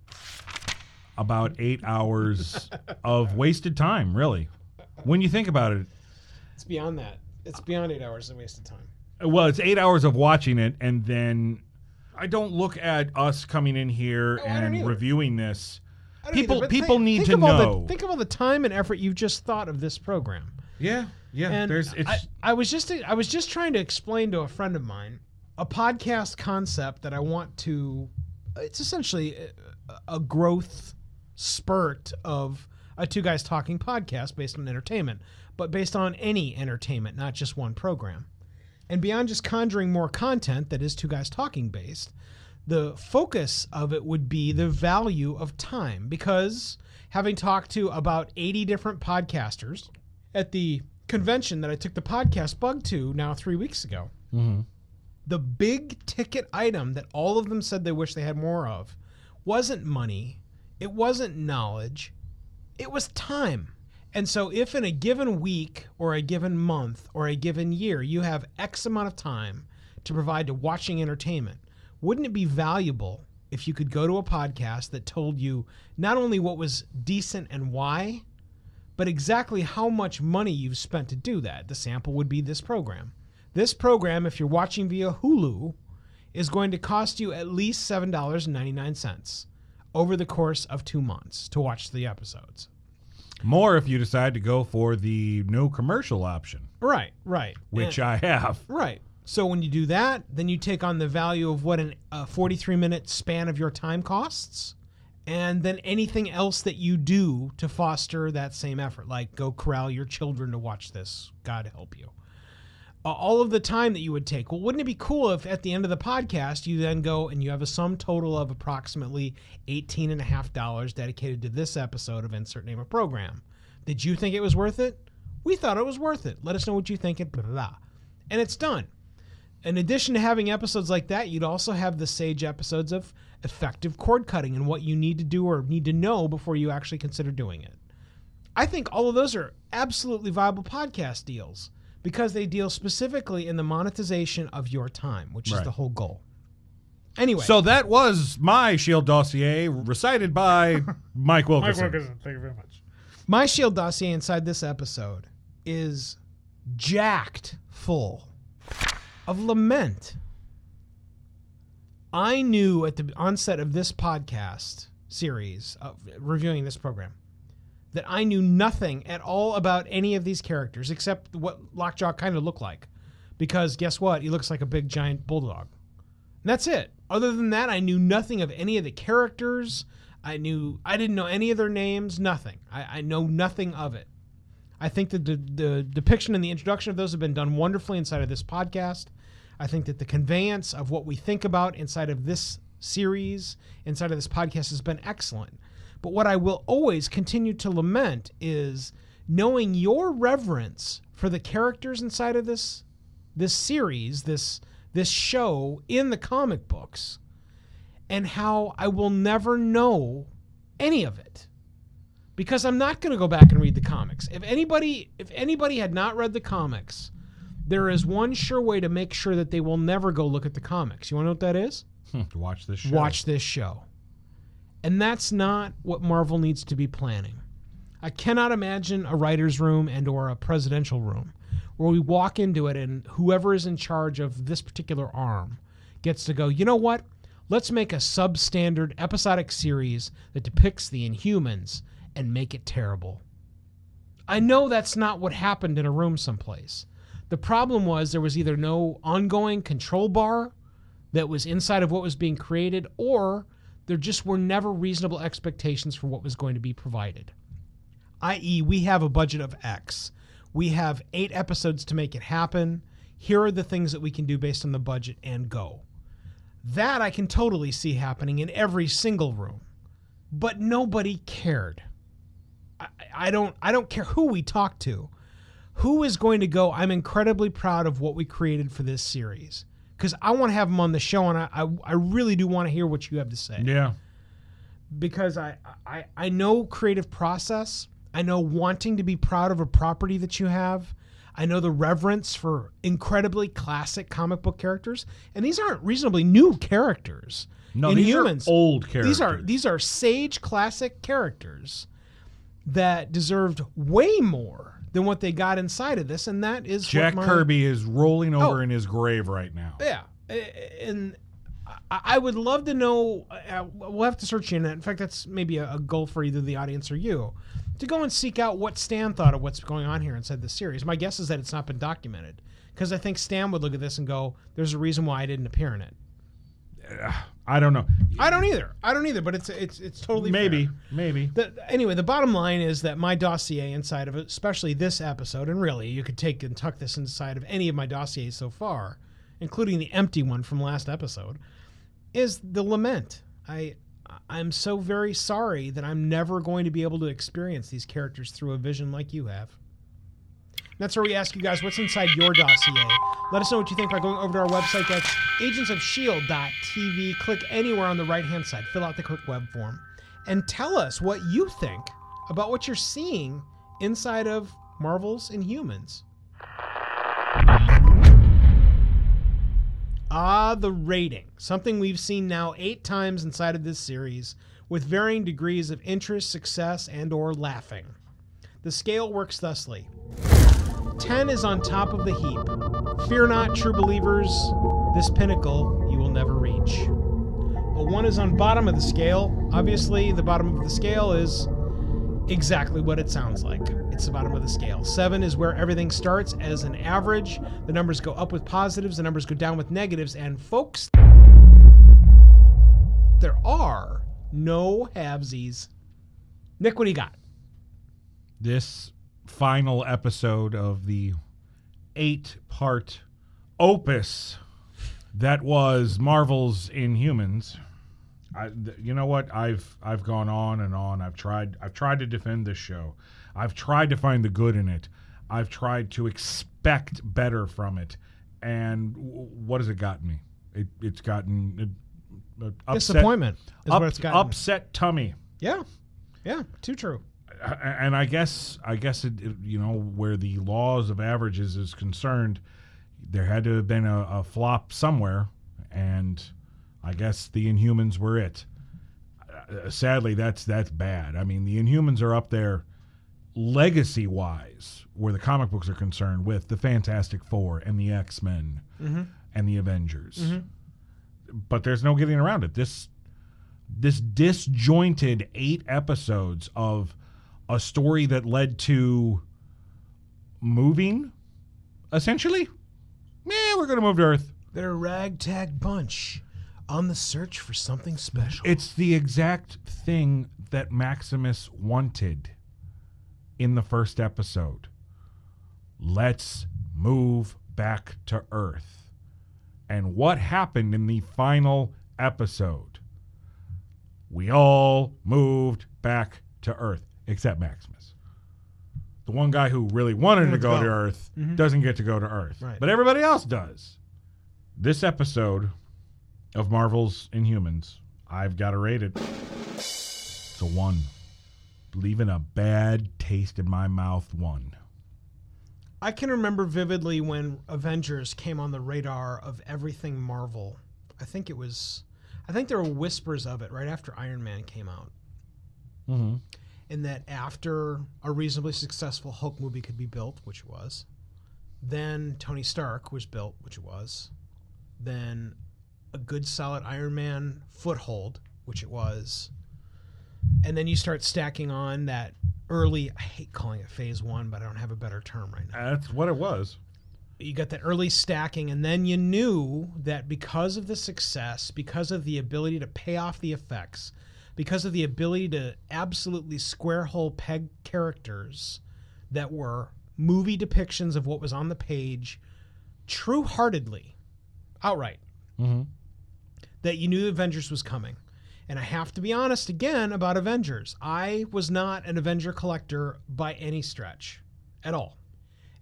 Speaker 2: about eight hours of wasted time. Really, when you think about it,
Speaker 4: It's beyond that. It's beyond eight hours of wasted time.
Speaker 2: well, it's eight hours of watching it, and then I don't look at us coming in here
Speaker 4: oh, I
Speaker 2: and reviewing this. People,
Speaker 4: either,
Speaker 2: people need to know.
Speaker 4: The, think of all the time and effort you've just thought of this program.
Speaker 2: yeah, yeah.
Speaker 4: And
Speaker 2: there's it's
Speaker 4: I, I was just I was just trying to explain to a friend of mine a podcast concept that I want to. It's essentially a, a growth spurt of a two guys talking podcast based on entertainment, but based on any entertainment, not just one program. And beyond just conjuring more content that is two guys talking based, the focus of it would be the value of time because having talked to about 80 different podcasters at the convention that I took the podcast bug to now three weeks ago, mm-hmm. the big ticket item that all of them said they wish they had more of wasn't money, it wasn't knowledge, it was time. And so, if in a given week or a given month or a given year you have X amount of time to provide to watching entertainment, wouldn't it be valuable if you could go to a podcast that told you not only what was decent and why, but exactly how much money you've spent to do that? The sample would be this program. This program, if you're watching via Hulu, is going to cost you at least $7.99 over the course of two months to watch the episodes.
Speaker 2: more if you decide to go for the no commercial option,
Speaker 4: Right, right.
Speaker 2: which I have.
Speaker 4: Right. So when you do that, then you take on the value of what an, a 43 minute span of your time costs, and then anything else that you do to foster that same effort, like go corral your children to watch this. God help you. All of the time that you would take. Well, wouldn't it be cool if at the end of the podcast you then go and you have a sum total of approximately $18.5 dedicated to this episode of Insert Name of Program? Did you think it was worth it? We thought it was worth it. Let us know what you think. And blah, blah, blah. And it's done. In addition to having episodes like that, you'd also have the sage episodes of effective cord cutting and what you need to do or need to know before you actually consider doing it. I think all of those are absolutely viable podcast deals because they deal specifically in the monetization of your time, which is the whole goal. Anyway,
Speaker 2: So that was my Shield dossier recited by (laughs) Mike Wilkerson. Mike Wilkerson.
Speaker 1: thank you very much.
Speaker 4: my shield dossier inside this episode is jacked full of lament. I knew at the onset of this podcast series, of reviewing this program, that I knew nothing at all about any of these characters except what Lockjaw kind of looked like. Because guess what? He looks like a big giant bulldog. And that's it. Other than that, I knew nothing of any of the characters. I knew I didn't know any of their names. Nothing. I, I know nothing of it. I think that the, the depiction and the introduction of those have been done wonderfully inside of this podcast. I think that the conveyance of what we think about inside of this series, inside of this podcast, has been excellent. But what I will always continue to lament is knowing your reverence for the characters inside of this this series, this this show in the comic books, and how I will never know any of it because I'm not going to go back and read the comics. If anybody if anybody had not read the comics, there is one sure way to make sure that they will never go look at the comics. You want to know what that is?
Speaker 2: to watch this show.
Speaker 4: Watch this show. And that's not what Marvel needs to be planning. I cannot imagine a writer's room and or a presidential room where we walk into it and whoever is in charge of this particular arm gets to go, you know what? Let's make a substandard episodic series that depicts the Inhumans and make it terrible. I know that's not what happened in a room someplace. The problem was there was either no ongoing control bar that was inside of what was being created, or there just were never reasonable expectations for what was going to be provided. I.e., we have a budget of X. We have eight episodes to make it happen. Here are the things that we can do based on the budget and go. That I can totally see happening in every single room. But nobody cared. I, I don't I don't care who we talk to. Who is going to go, I'm incredibly proud of what we created for this series. Because I want to have them on the show and I, I, I really do want to hear what you have to say
Speaker 2: Yeah.
Speaker 4: because I, I I know creative process. I know wanting to be proud of a property that you have. I know the reverence for incredibly classic comic book characters, and these aren't reasonably new characters.
Speaker 2: No, these are
Speaker 4: Inhumans,
Speaker 2: old
Speaker 4: These are
Speaker 2: characters.
Speaker 4: these are sage classic characters that deserved way more than what they got inside of this, and that is
Speaker 2: Jack
Speaker 4: what my,
Speaker 2: Kirby is rolling over
Speaker 4: Oh.
Speaker 2: in his grave right now.
Speaker 4: Yeah, and I I would love to know. Uh, we'll have to search the internet. In fact, that's maybe a, a goal for either the audience or you to go and seek out what Stan thought of what's going on here inside the series. My guess is that it's not been documented because I think Stan would look at this and go, "There's a reason why I didn't appear in it." (sighs)
Speaker 2: I don't know.
Speaker 4: I don't either. I don't either. But it's it's it's totally
Speaker 2: Maybe,
Speaker 4: fair.
Speaker 2: maybe.
Speaker 4: The, anyway, the bottom line is that my dossier inside of it, especially this episode, and really you could take and tuck this inside of any of my dossiers so far, including the empty one from last episode, is the lament. I I'm so very sorry that I'm never going to be able to experience these characters through a vision like you have. That's where we ask you guys what's inside your dossier. Let us know what you think by going over to our website. That's agentsofshield.tv. Click anywhere on the right hand side, fill out the quick web form, and tell us what you think about what you're seeing inside of Marvel's Inhumans. Ah, the rating. Something we've seen now eight times inside of this series with varying degrees of interest, success, and or laughing. The scale works thusly. 10 is on top of the heap. Fear not, true believers, this pinnacle you will never reach. A 1 is on bottom of the scale. Obviously, the bottom of the scale is exactly what it sounds like. It's the bottom of the scale. 7 is where everything starts as an average. The numbers go up with positives, the numbers go down with negatives, and folks, there are no halvesies. Nick, what do you got?
Speaker 2: This final episode of the eight part opus that was Marvel's Inhumans. I, th- you know what? I've I've gone on and on. I've tried I've tried to defend this show. I've tried to find the good in it. I've tried to expect better from it. And w- what has it gotten me? It, it's gotten uh, uh, upset,
Speaker 4: Disappointment is
Speaker 2: up-
Speaker 4: what it's gotten.
Speaker 2: upset tummy
Speaker 4: Yeah. Yeah, too true.
Speaker 2: And I guess I guess it, it- you know where the laws of averages is concerned, there had to have been a, a flop somewhere, and I guess the Inhumans were it. Uh, uh sadly, that's that's bad. I mean, the Inhumans are up there, legacy wise, where the comic books are concerned, with the Fantastic Four and the X Men mm-hmm. and the Avengers. Mm-hmm. But there's no getting around it. This this disjointed eight episodes of a story that led to moving, essentially. Yeah, we're gonna move to Earth.
Speaker 4: They're a ragtag bunch on the search for something special.
Speaker 2: It's the exact thing that Maximus wanted in the first episode. Let's move back to Earth. And what happened in the final episode? We all moved back to Earth, except Maximus. The one guy who really wanted to go,
Speaker 4: go.
Speaker 2: to Earth doesn't get to go to Earth.
Speaker 4: Right.
Speaker 2: But everybody else does. This episode of Marvel's Inhumans, I've got to rate it. It's a one. Leaving a bad taste in my mouth, one.
Speaker 4: I can remember vividly when Avengers came on the radar of everything Marvel. I think it was, I think there were whispers of it right after Iron Man came out.
Speaker 2: Mm-hmm.
Speaker 4: And that after a reasonably successful Hulk movie could be built, which it was, then Tony Stark was built, which it was, then a good solid Iron Man foothold, which it was, and then you start stacking on that early. I hate calling it Phase One, but I don't have a better term right now.
Speaker 2: That's what it was.
Speaker 4: you got that early stacking and then you knew that because of the success because of the ability to pay off the effects because of the ability to absolutely square hole peg characters that were movie depictions of what was on the page true heartedly outright
Speaker 2: Mm-hmm.
Speaker 4: that you knew Avengers was coming. And I have to be honest again about Avengers. I was not an Avenger collector by any stretch at all.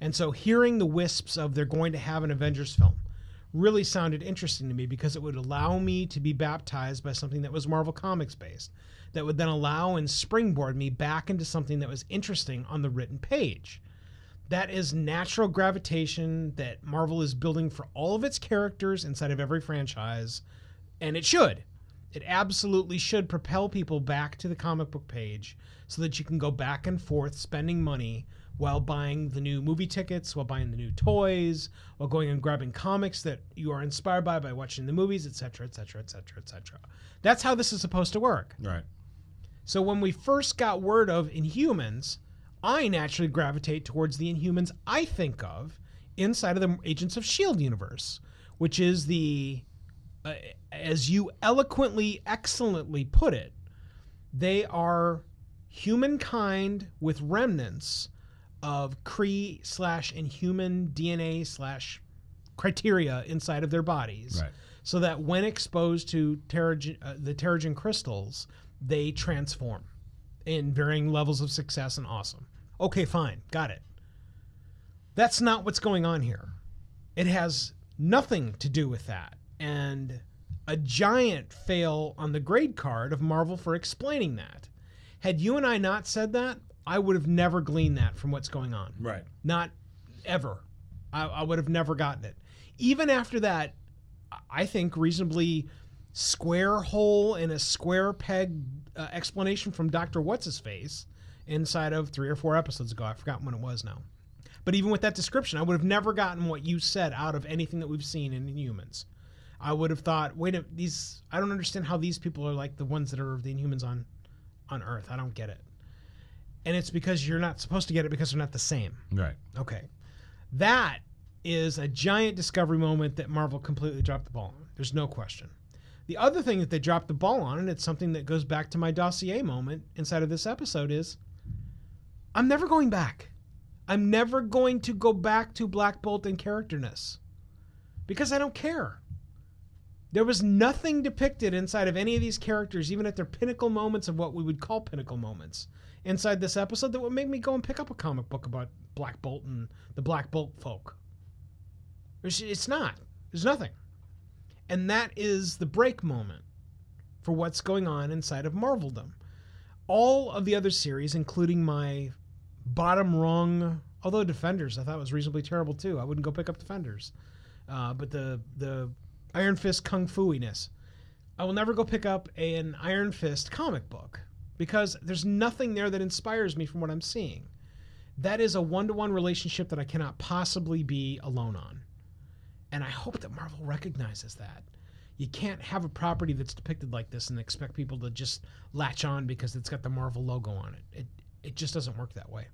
Speaker 4: And so hearing the wisps of they're going to have an Avengers film really sounded interesting to me because it would allow me to be baptized by something that was Marvel Comics based, that would then allow and springboard me back into something that was interesting on the written page. That is natural gravitation that Marvel is building for all of its characters inside of every franchise, and it should. It absolutely should propel people back to the comic book page so that you can go back and forth spending money while buying the new movie tickets, while buying the new toys, while going and grabbing comics that you are inspired by by watching the movies, etc., etc., etc., etc. That's how this is supposed to work.
Speaker 2: Right.
Speaker 4: So when we first got word of Inhumans, I naturally gravitate towards the Inhumans I think of inside of the Agents of Shield universe, which is the, uh, as you eloquently, excellently put it, they are humankind with remnants of Kree slash Inhuman DNA slash criteria inside of their bodies,
Speaker 2: Right.
Speaker 4: so that when exposed to Terrigen, uh, the Terrigen crystals, they transform in varying levels of success and awesome. Okay, fine, got it. That's not what's going on here. It has nothing to do with that. And a giant fail on the grade card of Marvel for explaining that. Had you and I not said that, I would have never gleaned that from what's going on.
Speaker 2: Right.
Speaker 4: Not ever. I, I would have never gotten it. Even after that, I think reasonably square hole in a square peg uh, explanation from Dr. What's His Face inside of three or four episodes ago. I forgot when it was now. But even with that description, I would have never gotten what you said out of anything that we've seen in humans. I would have thought, wait a these I don't understand how these people are like the ones that are the Inhumans on on Earth. I don't get it. And it's because you're not supposed to get it because they're not the same.
Speaker 2: Right.
Speaker 4: Okay. That is a giant discovery moment that Marvel completely dropped the ball on. There's no question. The other thing that they dropped the ball on, and it's something that goes back to my dossier moment inside of this episode, is I'm never going back. I'm never going to go back to Black Bolt and characterness because I don't care. There was nothing depicted inside of any of these characters, even at their pinnacle moments of what we would call pinnacle moments, inside this episode that would make me go and pick up a comic book about Black Bolt and the Black Bolt folk. There's, it's not. There's nothing. And that is the break moment for what's going on inside of Marveldom. All of the other series, including my bottom rung, although Defenders I thought was reasonably terrible too. I wouldn't go pick up Defenders. Uh, but the the Iron Fist kung fu-iness. I will never go pick up an Iron Fist comic book because there's nothing there that inspires me from what I'm seeing. That is a one-to-one relationship that I cannot possibly be alone on. And I hope that Marvel recognizes that. You can't have a property that's depicted like this and expect people to just latch on because it's got the Marvel logo on it. It it just doesn't work that way.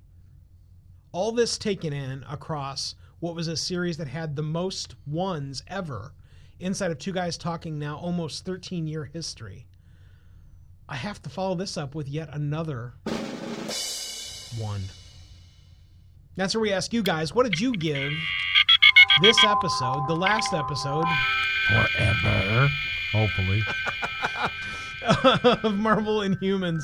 Speaker 4: All this taken in across what was a series that had the most ones ever inside of two guys talking now almost 13 year history. I have to follow this up with yet another one. That's where we ask you guys, what did you give this episode, the last episode
Speaker 2: Forever. Hopefully. (laughs)
Speaker 4: of Marvel Inhumans?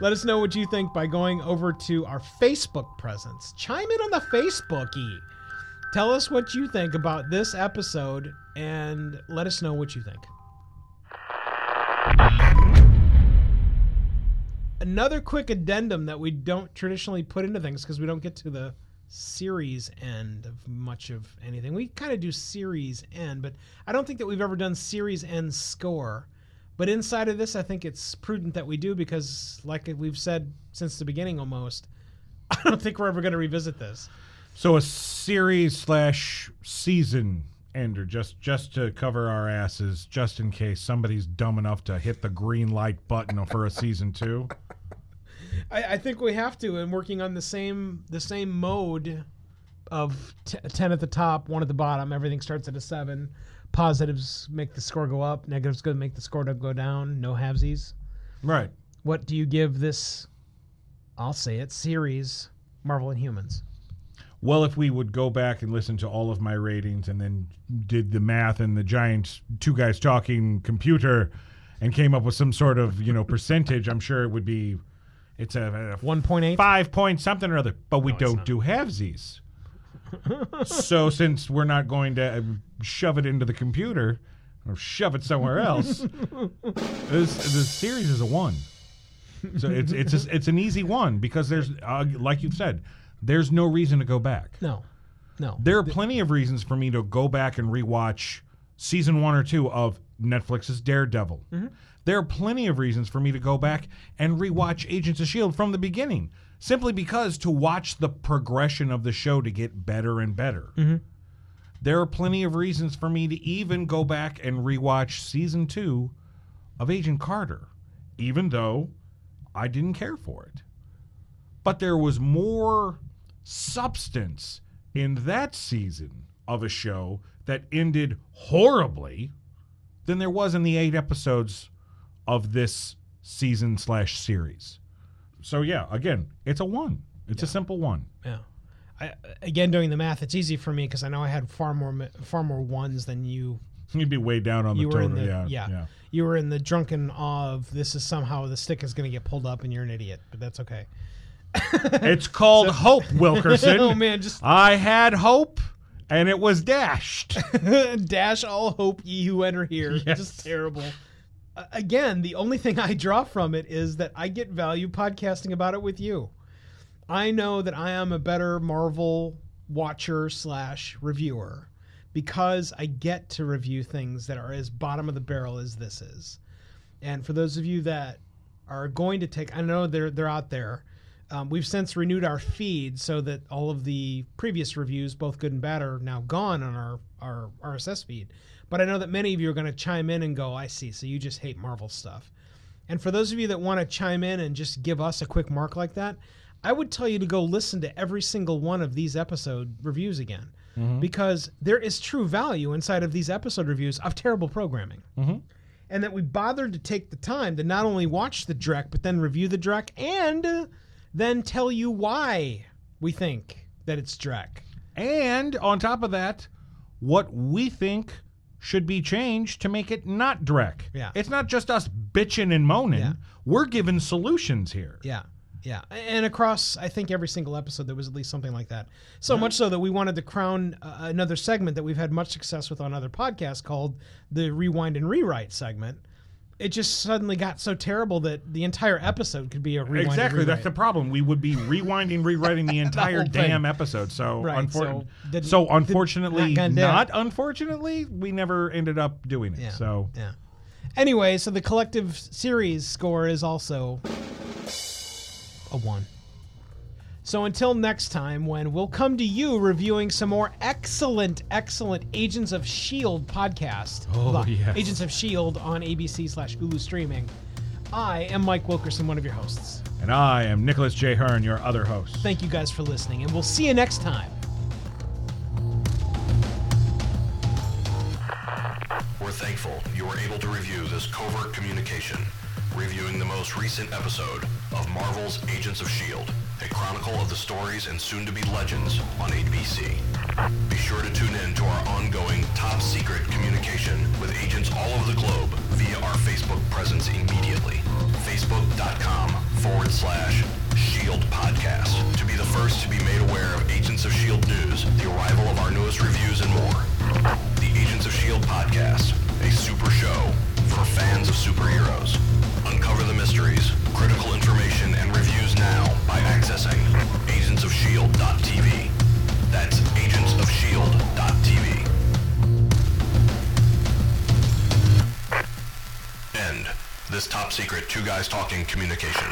Speaker 4: Let us know what you think by going over to our Facebook presence. Chime in on the Facebookie. Tell us what you think about this episode and let us know what you think. Another quick addendum that we don't traditionally put into things because we don't get to the series end of much of anything. We kind of do series end, but I don't think that we've ever done series end score. But inside of this, I think it's prudent that we do because, like we've said since the beginning almost, (laughs) I don't think we're ever going to revisit this.
Speaker 2: So a series slash season ender, just just to cover our asses, just in case somebody's dumb enough to hit the green light button for a season two.
Speaker 4: I, I think we have to, and working on the same the same mode of t- ten at the top, one at the bottom. Everything starts at a seven. Positives make the score go up. Negatives to make the score go down. No halvesies.
Speaker 2: Right.
Speaker 4: What do you give this? I'll say it. Series Marvel Inhumans.
Speaker 2: Well, if we would go back and listen to all of my ratings and then did the math and the giant two guys talking computer and came up with some sort of, you know, percentage, I'm sure it would be it's a, a
Speaker 4: One point eight.
Speaker 2: five point something or other. But we don't do halvesies. so since we're not going to uh, shove it into the computer or shove it somewhere else, (laughs) this the series is a one. So it's it's a, it's an easy one because there's uh, like you've said, there's no reason to go back.
Speaker 4: No, no.
Speaker 2: There are plenty of reasons for me to go back and rewatch season one or two of Netflix's Daredevil. There are plenty of reasons for me to go back and rewatch Agents of S.H.I.E.L.D. from the beginning, simply because to watch the progression of the show to get better and better. Mm-hmm. There are plenty of reasons for me to even go back and rewatch season two of Agent Carter, even though I didn't care for it. But there was more substance in that season of a show that ended horribly than there was in the eight episodes of this season slash series. So yeah, again, it's a one. It's a simple one.
Speaker 4: Yeah. I, again, doing the math, it's easy for me because I know I had far more far more ones than you.
Speaker 2: You'd be way down on the total.
Speaker 4: the
Speaker 2: yeah,
Speaker 4: yeah,
Speaker 2: yeah.
Speaker 4: You were in the drunken awe of this is somehow the stick is going to get pulled up and you're an idiot, but that's okay. (laughs)
Speaker 2: It's called hope, Wilkerson. (laughs)
Speaker 4: oh man, just
Speaker 2: I had hope, and it was dashed. (laughs)
Speaker 4: dash all hope ye who enter here.
Speaker 2: Yes.
Speaker 4: Just terrible. Again, the only thing I draw from it is that I get value podcasting about it with you. I know that I am a better Marvel watcher slash reviewer because I get to review things that are as bottom of the barrel as this is. And for those of you that are going to take, I know they're they're out there. Um, we've since renewed our feed so that all of the previous reviews, both good and bad, are now gone on our our RSS feed. But I know that many of you are going to chime in and go, "I see." So you just hate Marvel stuff. And for those of you that want to chime in and just give us a quick mark like that, I would tell you to go listen to every single one of these episode reviews again. Mm-hmm. Because there is true value inside of these episode reviews of terrible programming. Mm-hmm. And that we bothered to take the time to not only watch the Drek, but then review the Drek and then tell you why we think that it's Drek.
Speaker 2: And on top of that, what we think should be changed to make it not Drek.
Speaker 4: Yeah.
Speaker 2: It's not just us bitching and moaning.
Speaker 4: Yeah.
Speaker 2: We're giving solutions here.
Speaker 4: Yeah. Yeah. And across, I think, every single episode, there was at least something like that. So much so that we wanted to crown uh, another segment that we've had much success with on other podcasts called the Rewind and Rewrite segment. It just suddenly got so terrible that the entire episode could be a rewind.
Speaker 2: Exactly. That's the problem. We would be rewinding, rewriting the (laughs) entire
Speaker 4: thing.
Speaker 2: damn episode. So,
Speaker 4: Right,
Speaker 2: unfor-
Speaker 4: so didn't-
Speaker 2: so unfortunately,
Speaker 4: not
Speaker 2: not unfortunately, we never ended up doing it.
Speaker 4: Yeah.
Speaker 2: So,
Speaker 4: Yeah. Anyway, so the collective series score is also a one. So until next time, when we'll come to you reviewing some more excellent, excellent Agents of Shield podcast.
Speaker 2: Oh,
Speaker 4: Look,
Speaker 2: yes.
Speaker 4: Agents of Shield on ABC slash Hulu streaming. I am Mike Wilkerson, one of your hosts.
Speaker 2: and I am Nicholas J. Hearn, your other host.
Speaker 4: Thank you guys for listening, and we'll see you next time.
Speaker 3: We're thankful you were able to review this covert communication, reviewing the most recent episode of Marvel's Agents of S.H.I.E.L.D., a chronicle of the stories and soon-to-be legends on ABC. Be sure to tune in to our ongoing top-secret communication with agents all over the globe via our Facebook presence immediately. Facebook.com forward slash Shield Podcast to be the first to be made aware of Agents of S.H.I.E.L.D. news, the arrival of our newest reviews, and more. The Agents of S.H.I.E.L.D. Podcast, a super show for fans of superheroes. Uncover the mysteries, critical information, and reviews now by accessing agentsofshield.tv. That's agentsofshield.tv. End this top secret two guys talking communication.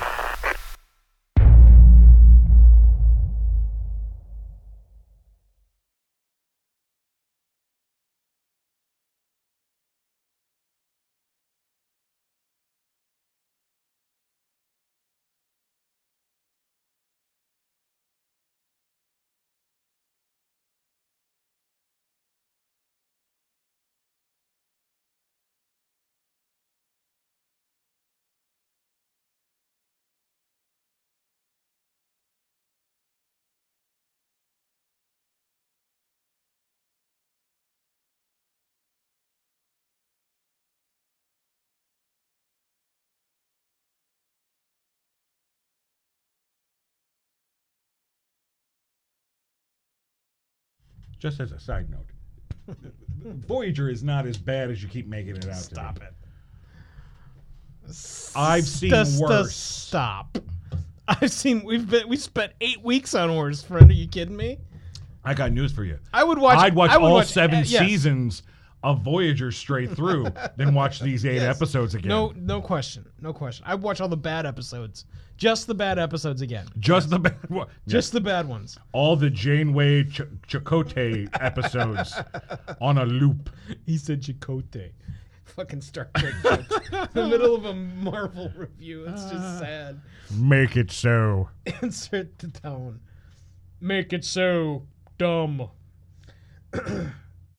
Speaker 2: Just as a side note, Voyager is not as bad as you keep making it out.
Speaker 4: Stop
Speaker 2: to
Speaker 4: it.
Speaker 2: I've seen
Speaker 4: Just- just
Speaker 2: worse.
Speaker 4: Stop. (laughs) I've seen we've been we spent eight weeks on Horse Friend. Are you kidding me?
Speaker 2: I got news for you.
Speaker 4: I would watch.
Speaker 2: I'd watch
Speaker 4: I would
Speaker 2: all
Speaker 4: watch-
Speaker 2: seven
Speaker 4: uh, yes.
Speaker 2: seasons of Voyager straight through, then watch these eight (laughs)
Speaker 4: Yes.
Speaker 2: episodes again.
Speaker 4: No, no question, no question. I watch all the bad episodes, just the bad episodes again,
Speaker 2: just the bad one.
Speaker 4: just the bad ones.
Speaker 2: all the Janeway Ch- Chakotay episodes (laughs) on a loop.
Speaker 4: He said Chakotay. Fucking Star Trek jokes. In the middle of a Marvel review. It's just ah. sad.
Speaker 2: Make it so. (laughs)
Speaker 4: Insert the tone. Make it so dumb. (clears throat)